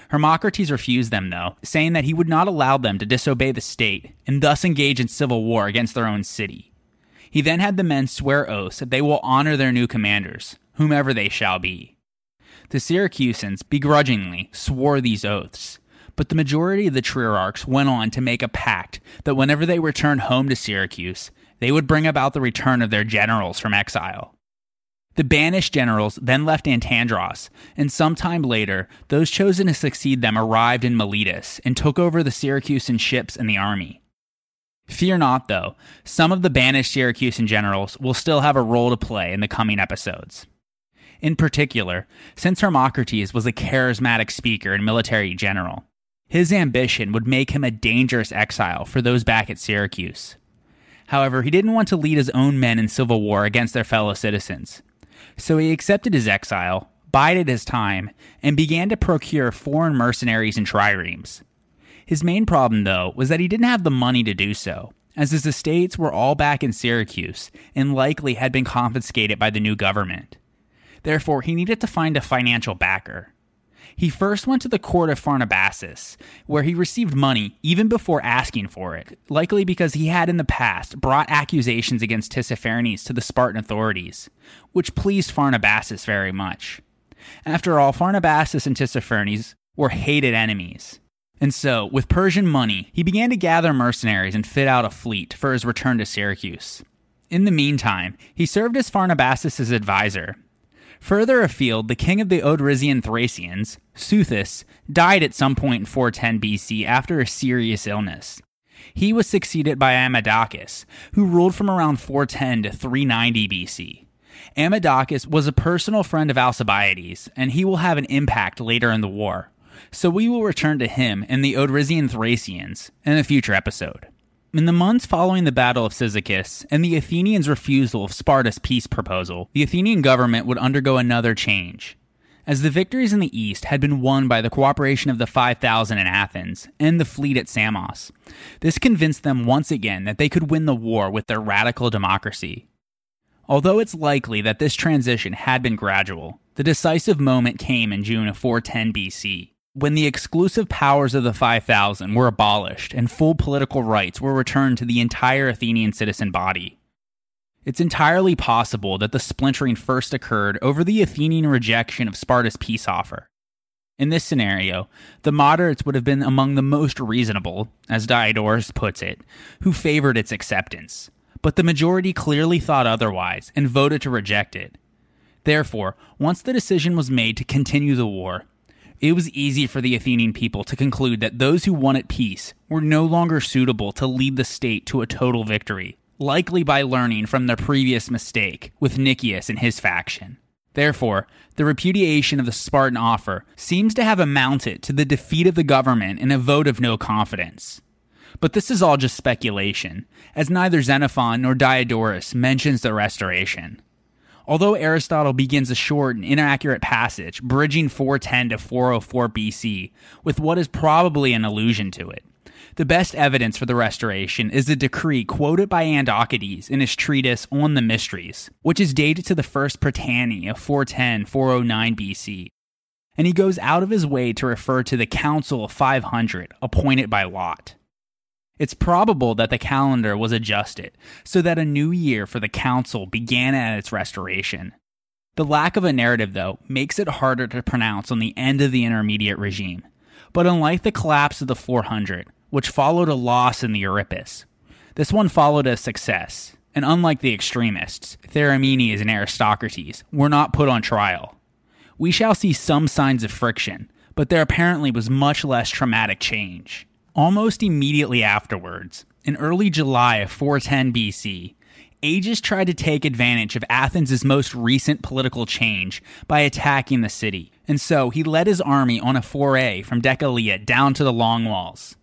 Hermocrates refused them, though, saying that he would not allow them to disobey the state and thus engage in civil war against their own city. He then had the men swear oaths that they will honor their new commanders, whomever they shall be. The Syracusans begrudgingly swore these oaths, but the majority of the triarchs went on to make a pact that whenever they returned home to Syracuse, they would bring about the return of their generals from exile. The banished generals then left Antandros, and sometime later, those chosen to succeed them arrived in Miletus and took over the Syracusan ships and the army. Fear not, though, some of the banished Syracusan generals will still have a role to play in the coming episodes. In particular, since Hermocrates was a charismatic speaker and military general, his ambition would make him a dangerous exile for those back at Syracuse. However, he didn't want to lead his own men in civil war against their fellow citizens so he accepted his exile, bided his time, and began to procure foreign mercenaries and triremes. His main problem, though, was that he didn't have the money to do so, as his estates were all back in Syracuse and likely had been confiscated by the new government. Therefore, he needed to find a financial backer. He first went to the court of Pharnabazus, where he received money even before asking for it, likely because he had in the past brought accusations against Tissaphernes to the Spartan authorities, which pleased Pharnabazus very much. After all, Pharnabazus and Tissaphernes were hated enemies. And so, with Persian money, he began to gather mercenaries and fit out a fleet for his return to Syracuse. In the meantime, he served as Pharnabazus' advisor. Further afield, the king of the Odrysian Thracians, Seuthes, died at some point in 410 BC after a serious illness. He was succeeded by Amadocus, who ruled from around 410 to 390 BC. Amadocus was a personal friend of Alcibiades, and he will have an impact later in the war. So we will return to him and the Odrysian Thracians in a future episode. In the months following the Battle of Cyzicus and the Athenians' refusal of Sparta's peace proposal, the Athenian government would undergo another change. As the victories in the east had been won by the cooperation of the 5,000 in Athens and the fleet at Samos, this convinced them once again that they could win the war with their radical democracy. Although it's likely that this transition had been gradual, the decisive moment came in June of 410 BC, when the exclusive powers of the 5,000 were abolished and full political rights were returned to the entire Athenian citizen body. It's entirely possible that the splintering first occurred over the Athenian rejection of Sparta's peace offer. In this scenario, the moderates would have been among the most reasonable, as Diodorus puts it, who favored its acceptance but the majority clearly thought otherwise and voted to reject it. Therefore, once the decision was made to continue the war, it was easy for the Athenian people to conclude that those who wanted peace were no longer suitable to lead the state to a total victory, likely by learning from their previous mistake with Nicias and his faction. Therefore, the repudiation of the Spartan offer seems to have amounted to the defeat of the government in a vote of no confidence. But this is all just speculation, as neither Xenophon nor Diodorus mentions the restoration. Although Aristotle begins a short and inaccurate passage bridging 410 to 404 BC with what is probably an allusion to it, the best evidence for the restoration is the decree quoted by Andocides in his treatise on the Mysteries, which is dated to the first Prytany of 410 409 BC. And he goes out of his way to refer to the Council of 500 appointed by Lot. It's probable that the calendar was adjusted so that a new year for the council began at its restoration. The lack of a narrative, though, makes it harder to pronounce on the end of the intermediate regime. But unlike the collapse of the 400, which followed a loss in the Euripus, this one followed a success, and unlike the extremists, Theramenes and Aristocrates were not put on trial. We shall see some signs of friction, but there apparently was much less traumatic change. Almost immediately afterwards, in early July of 410 BC, Agis tried to take advantage of Athens' most recent political change by attacking the city, and so he led his army on a foray from Decelea down to the Long Walls.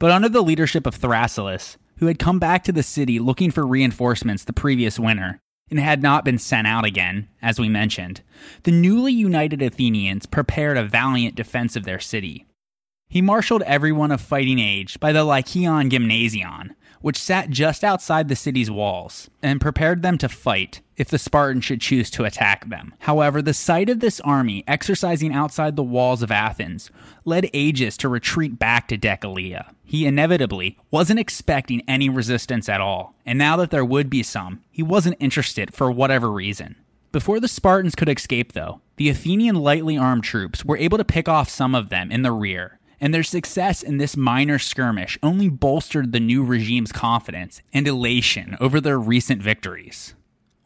But under the leadership of Thrasyllus, who had come back to the city looking for reinforcements the previous winter, and had not been sent out again, as we mentioned, the newly united Athenians prepared a valiant defense of their city. He marshaled everyone of fighting age by the Lycaeon Gymnasion, which sat just outside the city's walls, and prepared them to fight if the Spartans should choose to attack them. However, the sight of this army exercising outside the walls of Athens led Agis to retreat back to Decelea. He inevitably wasn't expecting any resistance at all, and now that there would be some, he wasn't interested for whatever reason. Before the Spartans could escape, though, the Athenian lightly armed troops were able to pick off some of them in the rear and their success in this minor skirmish only bolstered the new regime's confidence and elation over their recent victories.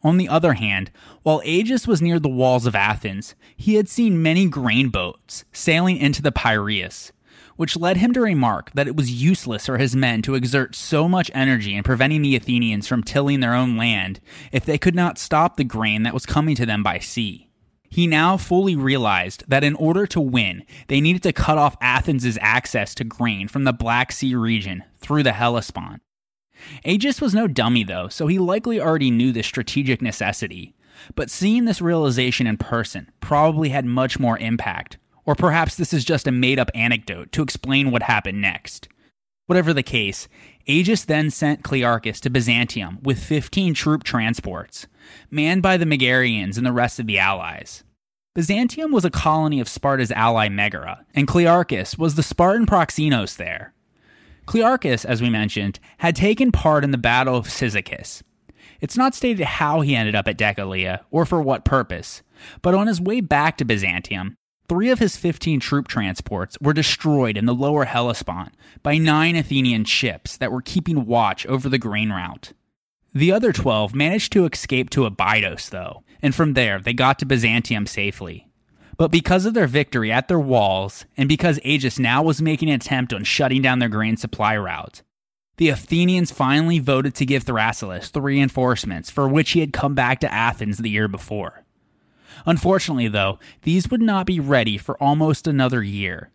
On the other hand, while Agis was near the walls of Athens, he had seen many grain boats sailing into the Piraeus, which led him to remark that it was useless for his men to exert so much energy in preventing the Athenians from tilling their own land if they could not stop the grain that was coming to them by sea. He now fully realized that in order to win, they needed to cut off Athens' access to grain from the Black Sea region through the Hellespont. Agis was no dummy, though, so he likely already knew this strategic necessity. But seeing this realization in person probably had much more impact. Or perhaps this is just a made up anecdote to explain what happened next. Whatever the case, Agis then sent Clearchus to Byzantium with 15 troop transports manned by the Megarians and the rest of the allies. Byzantium was a colony of Sparta's ally Megara, and Clearchus was the Spartan proxenos there. Clearchus, as we mentioned, had taken part in the Battle of Cyzicus. It's not stated how he ended up at Decelea or for what purpose, but on his way back to Byzantium, three of his 15 troop transports were destroyed in the lower Hellespont by nine Athenian ships that were keeping watch over the grain route. The other 12 managed to escape to Abydos, though, and from there they got to Byzantium safely. But because of their victory at their walls, and because Agis now was making an attempt on shutting down their grain supply route, the Athenians finally voted to give Thrasyllus the reinforcements for which he had come back to Athens the year before. Unfortunately, though, these would not be ready for almost another year.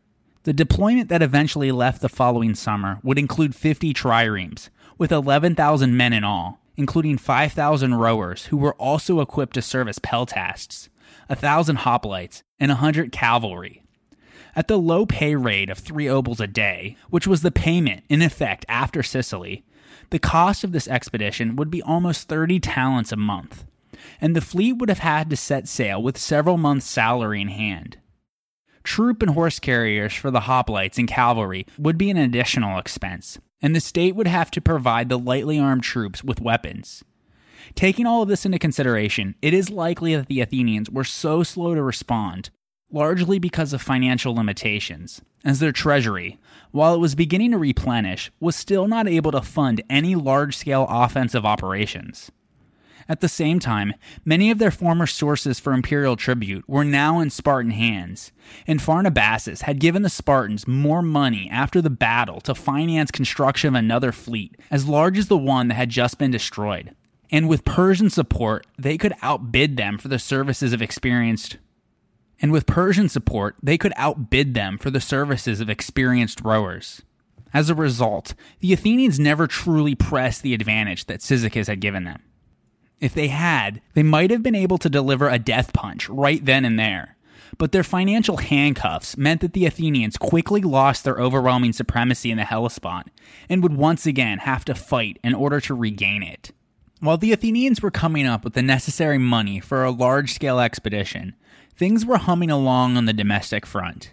The deployment that eventually left the following summer would include 50 triremes, with 11,000 men in all, including 5,000 rowers who were also equipped to serve as peltasts, 1,000 hoplites, and 100 cavalry. At the low pay rate of 3 obols a day, which was the payment in effect after Sicily, the cost of this expedition would be almost 30 talents a month, and the fleet would have had to set sail with several months' salary in hand. Troop and horse carriers for the hoplites and cavalry would be an additional expense, and the state would have to provide the lightly armed troops with weapons. Taking all of this into consideration, it is likely that the Athenians were so slow to respond, largely because of financial limitations, as their treasury, while it was beginning to replenish, was still not able to fund any large scale offensive operations. At the same time, many of their former sources for imperial tribute were now in Spartan hands, and Pharnabazus had given the Spartans more money after the battle to finance construction of another fleet as large as the one that had just been destroyed. And with Persian support, they could outbid them for the services of experienced and with Persian support, they could outbid them for the services of experienced rowers. As a result, the Athenians never truly pressed the advantage that Cyzicus had given them. If they had, they might have been able to deliver a death punch right then and there. But their financial handcuffs meant that the Athenians quickly lost their overwhelming supremacy in the Hellespont and would once again have to fight in order to regain it. While the Athenians were coming up with the necessary money for a large scale expedition, things were humming along on the domestic front.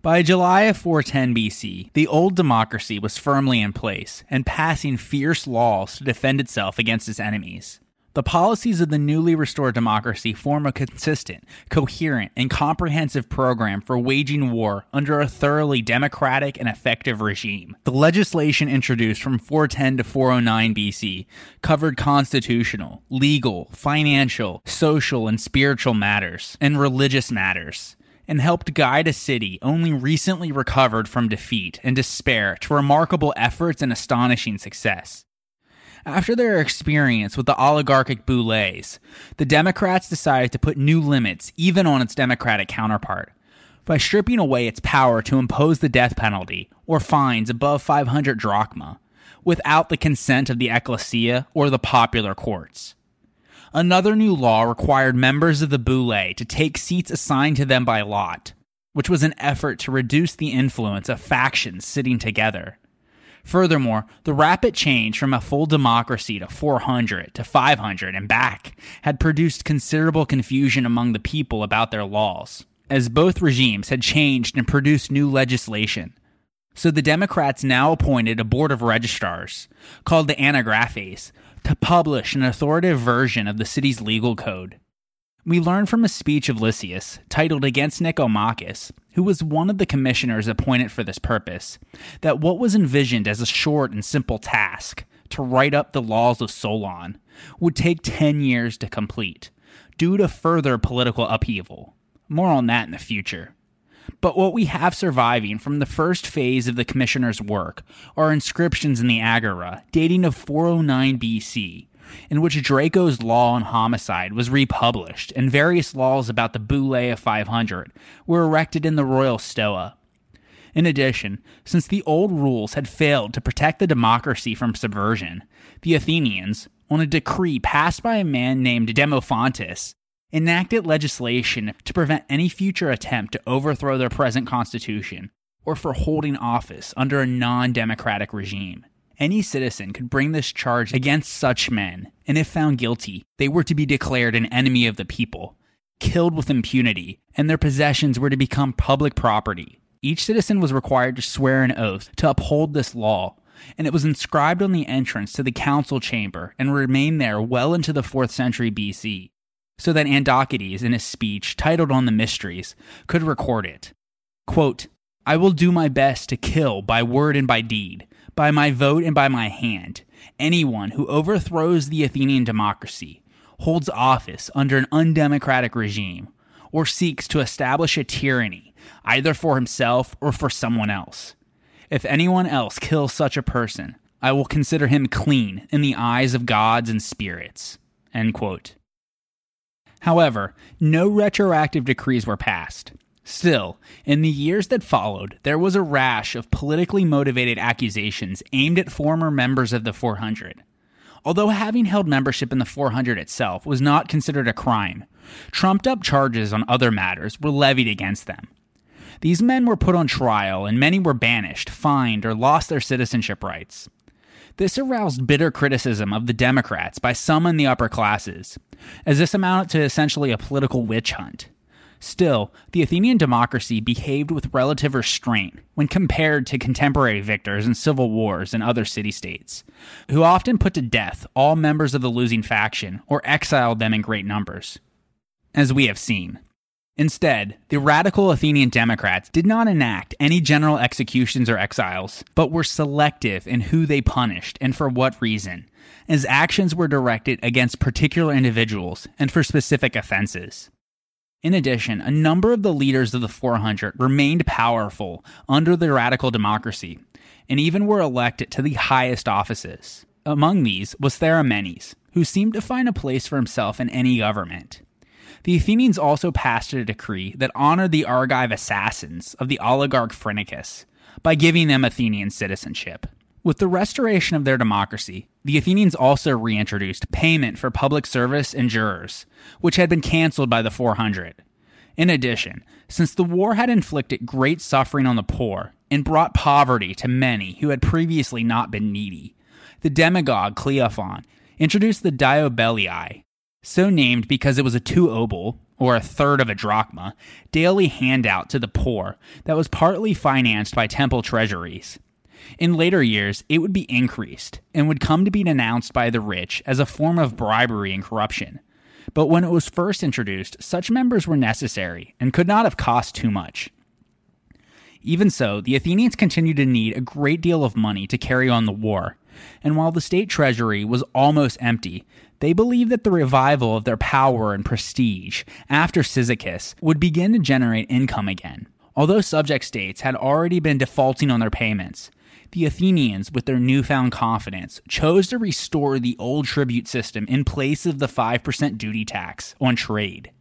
By July of 410 BC, the old democracy was firmly in place and passing fierce laws to defend itself against its enemies. The policies of the newly restored democracy form a consistent, coherent, and comprehensive program for waging war under a thoroughly democratic and effective regime. The legislation introduced from 410 to 409 BC covered constitutional, legal, financial, social, and spiritual matters, and religious matters and helped guide a city only recently recovered from defeat and despair to remarkable efforts and astonishing success. After their experience with the oligarchic boulets, the Democrats decided to put new limits even on its Democratic counterpart by stripping away its power to impose the death penalty or fines above 500 drachma without the consent of the ecclesia or the popular courts. Another new law required members of the boule to take seats assigned to them by lot, which was an effort to reduce the influence of factions sitting together Furthermore, the rapid change from a full democracy to 400 to 500 and back had produced considerable confusion among the people about their laws, as both regimes had changed and produced new legislation. So the Democrats now appointed a board of registrars, called the Anagrapheis, to publish an authoritative version of the city's legal code. We learn from a speech of Lysias, titled Against Nicomachus, who was one of the commissioners appointed for this purpose, that what was envisioned as a short and simple task, to write up the laws of Solon, would take 10 years to complete, due to further political upheaval. More on that in the future. But what we have surviving from the first phase of the commissioner's work are inscriptions in the Agora dating to 409 BC in which Draco's law on homicide was republished, and various laws about the Boule of 500 were erected in the royal stoa. In addition, since the old rules had failed to protect the democracy from subversion, the Athenians, on a decree passed by a man named Demophantus, enacted legislation to prevent any future attempt to overthrow their present constitution or for holding office under a non democratic regime. Any citizen could bring this charge against such men, and if found guilty, they were to be declared an enemy of the people. killed with impunity, and their possessions were to become public property. Each citizen was required to swear an oath to uphold this law, and it was inscribed on the entrance to the council chamber and remained there well into the 4th century BC, so that Andocides, in his speech titled On the Mysteries, could record it. Quote, I will do my best to kill by word and by deed, by my vote and by my hand, anyone who overthrows the Athenian democracy, holds office under an undemocratic regime, or seeks to establish a tyranny, either for himself or for someone else. If anyone else kills such a person, I will consider him clean in the eyes of gods and spirits. However, no retroactive decrees were passed. Still, in the years that followed, there was a rash of politically motivated accusations aimed at former members of the 400. Although having held membership in the 400 itself was not considered a crime, trumped up charges on other matters were levied against them. These men were put on trial, and many were banished, fined, or lost their citizenship rights. This aroused bitter criticism of the Democrats by some in the upper classes, as this amounted to essentially a political witch hunt. Still, the Athenian democracy behaved with relative restraint when compared to contemporary victors in civil wars in other city states, who often put to death all members of the losing faction or exiled them in great numbers. As we have seen, Instead, the radical Athenian Democrats did not enact any general executions or exiles, but were selective in who they punished and for what reason, as actions were directed against particular individuals and for specific offenses. In addition, a number of the leaders of the 400 remained powerful under the radical democracy and even were elected to the highest offices. Among these was Theramenes, who seemed to find a place for himself in any government. The Athenians also passed a decree that honored the Argive assassins of the oligarch Phrynichus by giving them Athenian citizenship. With the restoration of their democracy, the Athenians also reintroduced payment for public service and jurors, which had been canceled by the 400. In addition, since the war had inflicted great suffering on the poor and brought poverty to many who had previously not been needy, the demagogue Cleophon introduced the diobelia, so named because it was a two obol, or a third of a drachma, daily handout to the poor that was partly financed by temple treasuries. In later years, it would be increased and would come to be denounced by the rich as a form of bribery and corruption. But when it was first introduced, such members were necessary and could not have cost too much. Even so, the Athenians continued to need a great deal of money to carry on the war, and while the state treasury was almost empty, they believed that the revival of their power and prestige after Cyzicus would begin to generate income again. Although subject states had already been defaulting on their payments, the Athenians, with their newfound confidence, chose to restore the old tribute system in place of the 5% duty tax on trade.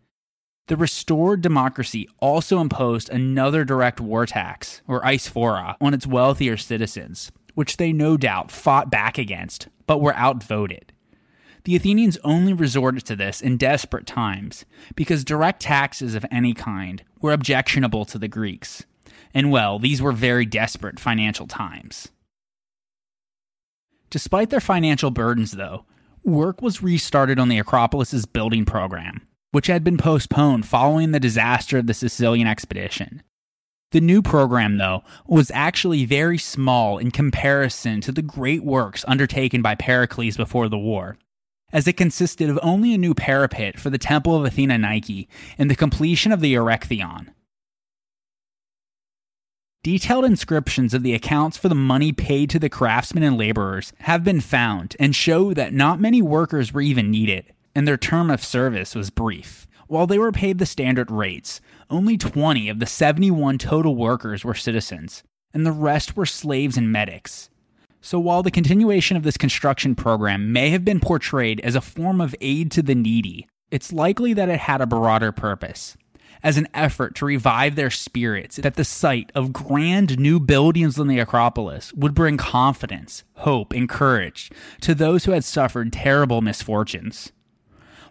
The restored democracy also imposed another direct war tax, or eisphora, on its wealthier citizens, which they no doubt fought back against, but were outvoted. The Athenians only resorted to this in desperate times because direct taxes of any kind were objectionable to the Greeks. And well, these were very desperate financial times. Despite their financial burdens, though, work was restarted on the Acropolis's building program, which had been postponed following the disaster of the Sicilian expedition. The new program, though, was actually very small in comparison to the great works undertaken by Pericles before the war, as it consisted of only a new parapet for the Temple of Athena Nike and the completion of the Erechtheion. Detailed inscriptions of the accounts for the money paid to the craftsmen and laborers have been found and show that not many workers were even needed, and their term of service was brief. While they were paid the standard rates, only 20 of the 71 total workers were citizens, and the rest were slaves and metics. So, while the continuation of this construction program may have been portrayed as a form of aid to the needy, it's likely that it had a broader purpose as an effort to revive their spirits that the sight of grand new buildings on the Acropolis would bring confidence, hope, and courage to those who had suffered terrible misfortunes.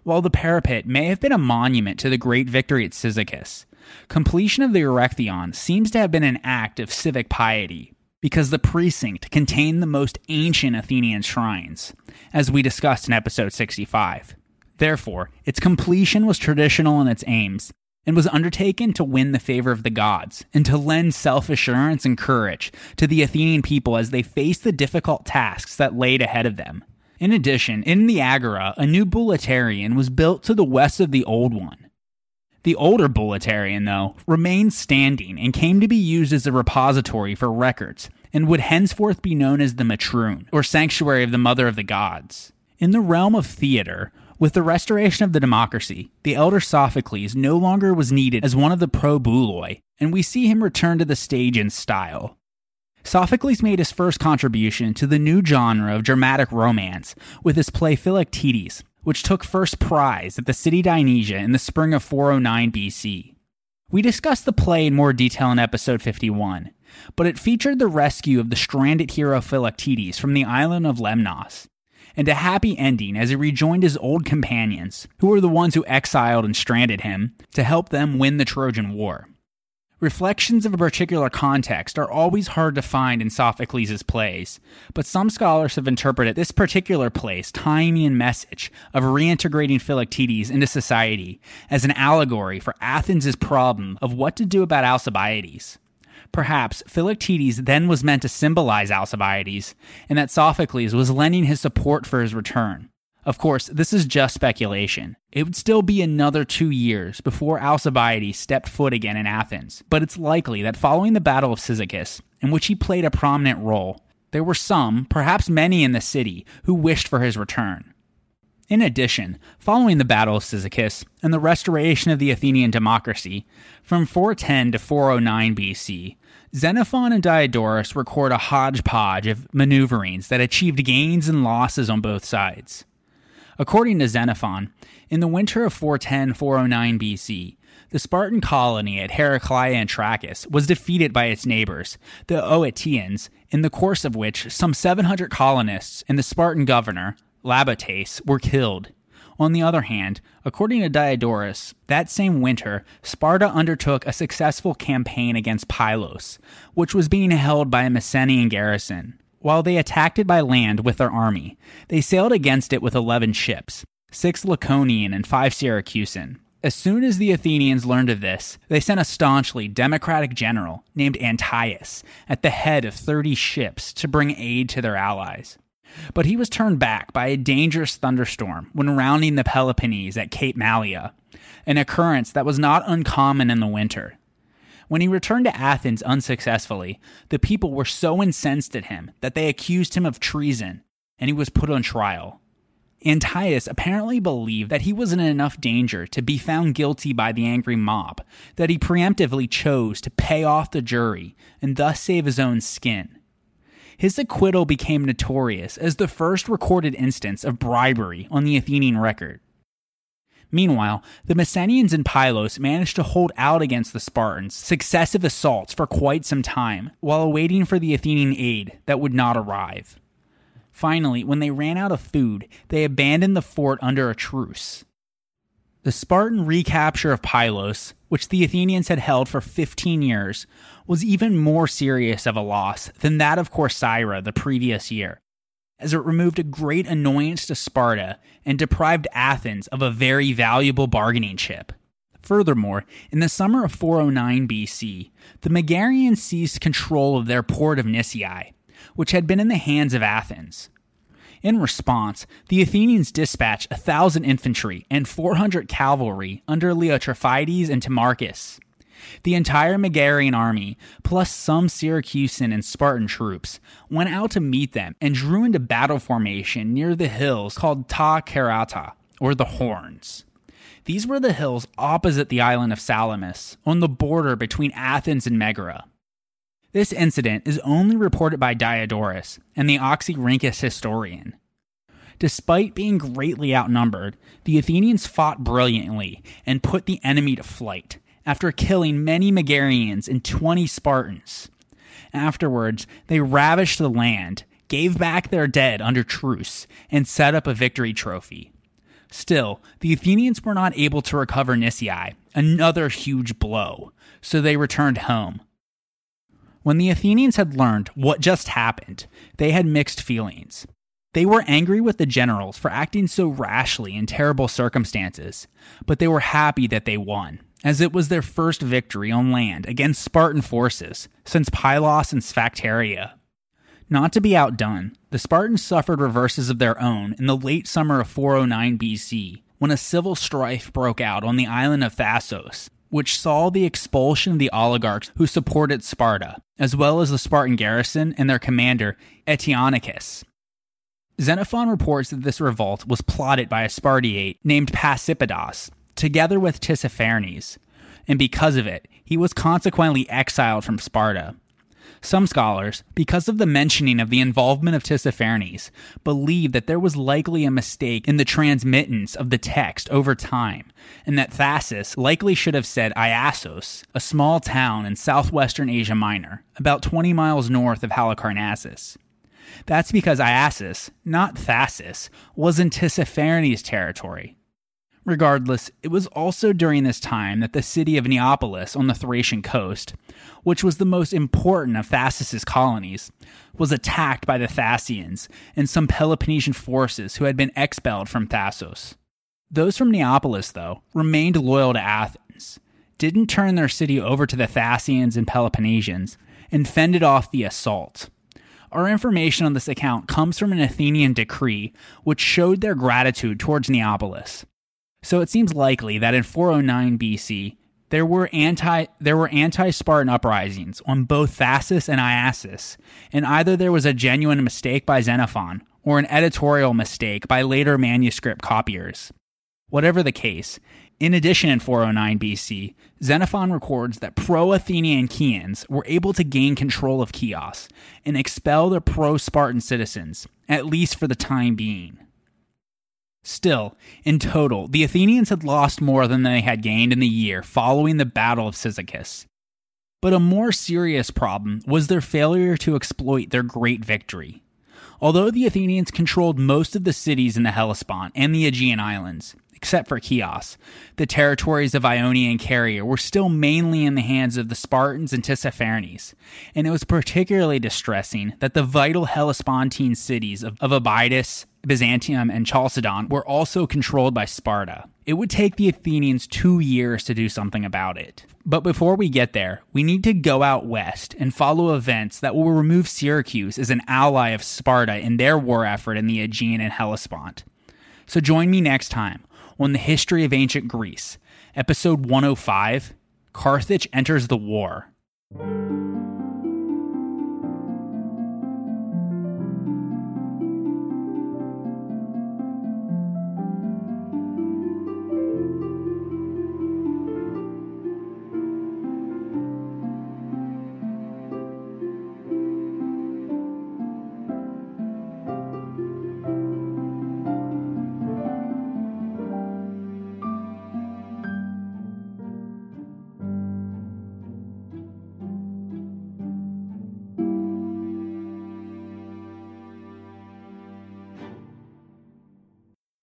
While the parapet may have been a monument to the great victory at Cyzicus, completion of the Erechtheion seems to have been an act of civic piety because the precinct contained the most ancient Athenian shrines, as we discussed in episode 65. Therefore, its completion was traditional in its aims, and was undertaken to win the favor of the gods and to lend self assurance and courage to the Athenian people as they faced the difficult tasks that laid ahead of them. In addition, in the Agora, a new Bouleuterion was built to the west of the old one. The older Bouleuterion, though, remained standing and came to be used as a repository for records and would henceforth be known as the Metroon, or Sanctuary of the Mother of the Gods. In the realm of theater, with the restoration of the democracy, the elder Sophocles no longer was needed as one of the probouloi, and we see him return to the stage in style. Sophocles made his first contribution to the new genre of dramatic romance with his play Philoctetes, which took first prize at the city Dionysia in the spring of 409 BC. We discussed the play in more detail in episode 51, but it featured the rescue of the stranded hero Philoctetes from the island of Lemnos and a happy ending as he rejoined his old companions, who were the ones who exiled and stranded him, to help them win the Trojan War. Reflections of a particular context are always hard to find in Sophocles' plays, but some scholars have interpreted this particular play's Timaean message of reintegrating Philoctetes into society as an allegory for Athens' problem of what to do about Alcibiades. Perhaps Philoctetes then was meant to symbolize Alcibiades, and that Sophocles was lending his support for his return. Of course, this is just speculation. It would still be another two years before Alcibiades stepped foot again in Athens, but it's likely that following the Battle of Cyzicus, in which he played a prominent role, there were some, perhaps many in the city, who wished for his return. In addition, following the Battle of Cyzicus and the restoration of the Athenian democracy, from 410 to 409 BC, Xenophon and Diodorus record a hodgepodge of maneuverings that achieved gains and losses on both sides. According to Xenophon, in the winter of 410 409 BC, the Spartan colony at Heraclea and Trachis was defeated by its neighbors, the Oetians, in the course of which some 700 colonists and the Spartan governor, Labotas, were killed. On the other hand, according to Diodorus, that same winter, Sparta undertook a successful campaign against Pylos, which was being held by a Messenian garrison. While they attacked it by land with their army, they sailed against it with 11 ships, six Laconian and five Syracusan. As soon as the Athenians learned of this, they sent a staunchly democratic general named Anytus at the head of 30 ships to bring aid to their allies. But he was turned back by a dangerous thunderstorm when rounding the Peloponnese at Cape Malea, an occurrence that was not uncommon in the winter. When he returned to Athens unsuccessfully, the people were so incensed at him that they accused him of treason, and he was put on trial. Anytus apparently believed that he was in enough danger to be found guilty by the angry mob that he preemptively chose to pay off the jury and thus save his own skin. His acquittal became notorious as the first recorded instance of bribery on the Athenian record. Meanwhile, the Messenians and Pylos managed to hold out against the Spartans' successive assaults for quite some time, while awaiting for the Athenian aid that would not arrive. Finally, when they ran out of food, they abandoned the fort under a truce. The Spartan recapture of Pylos, which the Athenians had held for 15 years, was even more serious of a loss than that of Corcyra the previous year, as it removed a great annoyance to Sparta and deprived Athens of a very valuable bargaining chip. Furthermore, in the summer of 409 BC, the Megarians seized control of their port of Nisaea, which had been in the hands of Athens. In response, the Athenians dispatched a thousand infantry and 400 cavalry under Leotrophides and Timarchus. The entire Megarian army, plus some Syracusan and Spartan troops, went out to meet them and drew into battle formation near the hills called Ta Kerata, or the Horns. These were the hills opposite the island of Salamis, on the border between Athens and Megara. This incident is only reported by Diodorus and the Oxyrhynchus historian. Despite being greatly outnumbered, the Athenians fought brilliantly and put the enemy to flight after killing many Megarians and 20 Spartans. Afterwards, they ravished the land, gave back their dead under truce, and set up a victory trophy. Still, the Athenians were not able to recover Nisaea, another huge blow, so they returned home, when the Athenians had learned what just happened, they had mixed feelings. They were angry with the generals for acting so rashly in terrible circumstances, but they were happy that they won, as it was their first victory on land against Spartan forces since Pylos and Sphacteria. Not to be outdone, the Spartans suffered reverses of their own in the late summer of 409 BC when a civil strife broke out on the island of Thasos, which saw the expulsion of the oligarchs who supported Sparta, as well as the Spartan garrison and their commander, Eteonicus. Xenophon reports that this revolt was plotted by a Spartiate named Pasippidas, together with Tissaphernes, and because of it, he was consequently exiled from Sparta. Some scholars, because of the mentioning of the involvement of Tissaphernes, believe that there was likely a mistake in the transmittance of the text over time, and that Thasus likely should have said Iassos, a small town in southwestern Asia Minor, about 20 miles north of Halicarnassus. That's because Iassus, not Thasus, was in Tissaphernes' territory, Regardless, it was also during this time that the city of Neapolis on the Thracian coast, which was the most important of Thasus's colonies, was attacked by the Thasians and some Peloponnesian forces who had been expelled from Thasos. Those from Neapolis, though, remained loyal to Athens, didn't turn their city over to the Thasians and Peloponnesians, and fended off the assault. Our information on this account comes from an Athenian decree which showed their gratitude towards Neapolis. So it seems likely that in 409 BC, there were anti there were anti-Spartan uprisings on both Thasus and Iasus, and either there was a genuine mistake by Xenophon or an editorial mistake by later manuscript copiers. Whatever the case, in addition in 409 BC, Xenophon records that pro-Athenian Chians were able to gain control of Chios and expel the pro-Spartan citizens, at least for the time being. Still, in total, the Athenians had lost more than they had gained in the year following the Battle of Cyzicus. But a more serious problem was their failure to exploit their great victory. Although the Athenians controlled most of the cities in the Hellespont and the Aegean Islands, except for Chios. The territories of Ionia and Caria were still mainly in the hands of the Spartans and Tissaphernes, and it was particularly distressing that the vital Hellespontine cities of, of Abydos, Byzantium, and Chalcedon were also controlled by Sparta. It would take the Athenians two years to do something about it. But before we get there, we need to go out west and follow events that will remove Syracuse as an ally of Sparta in their war effort in the Aegean and Hellespont. So join me next time on the history of ancient Greece, episode 105 Carthage enters the war.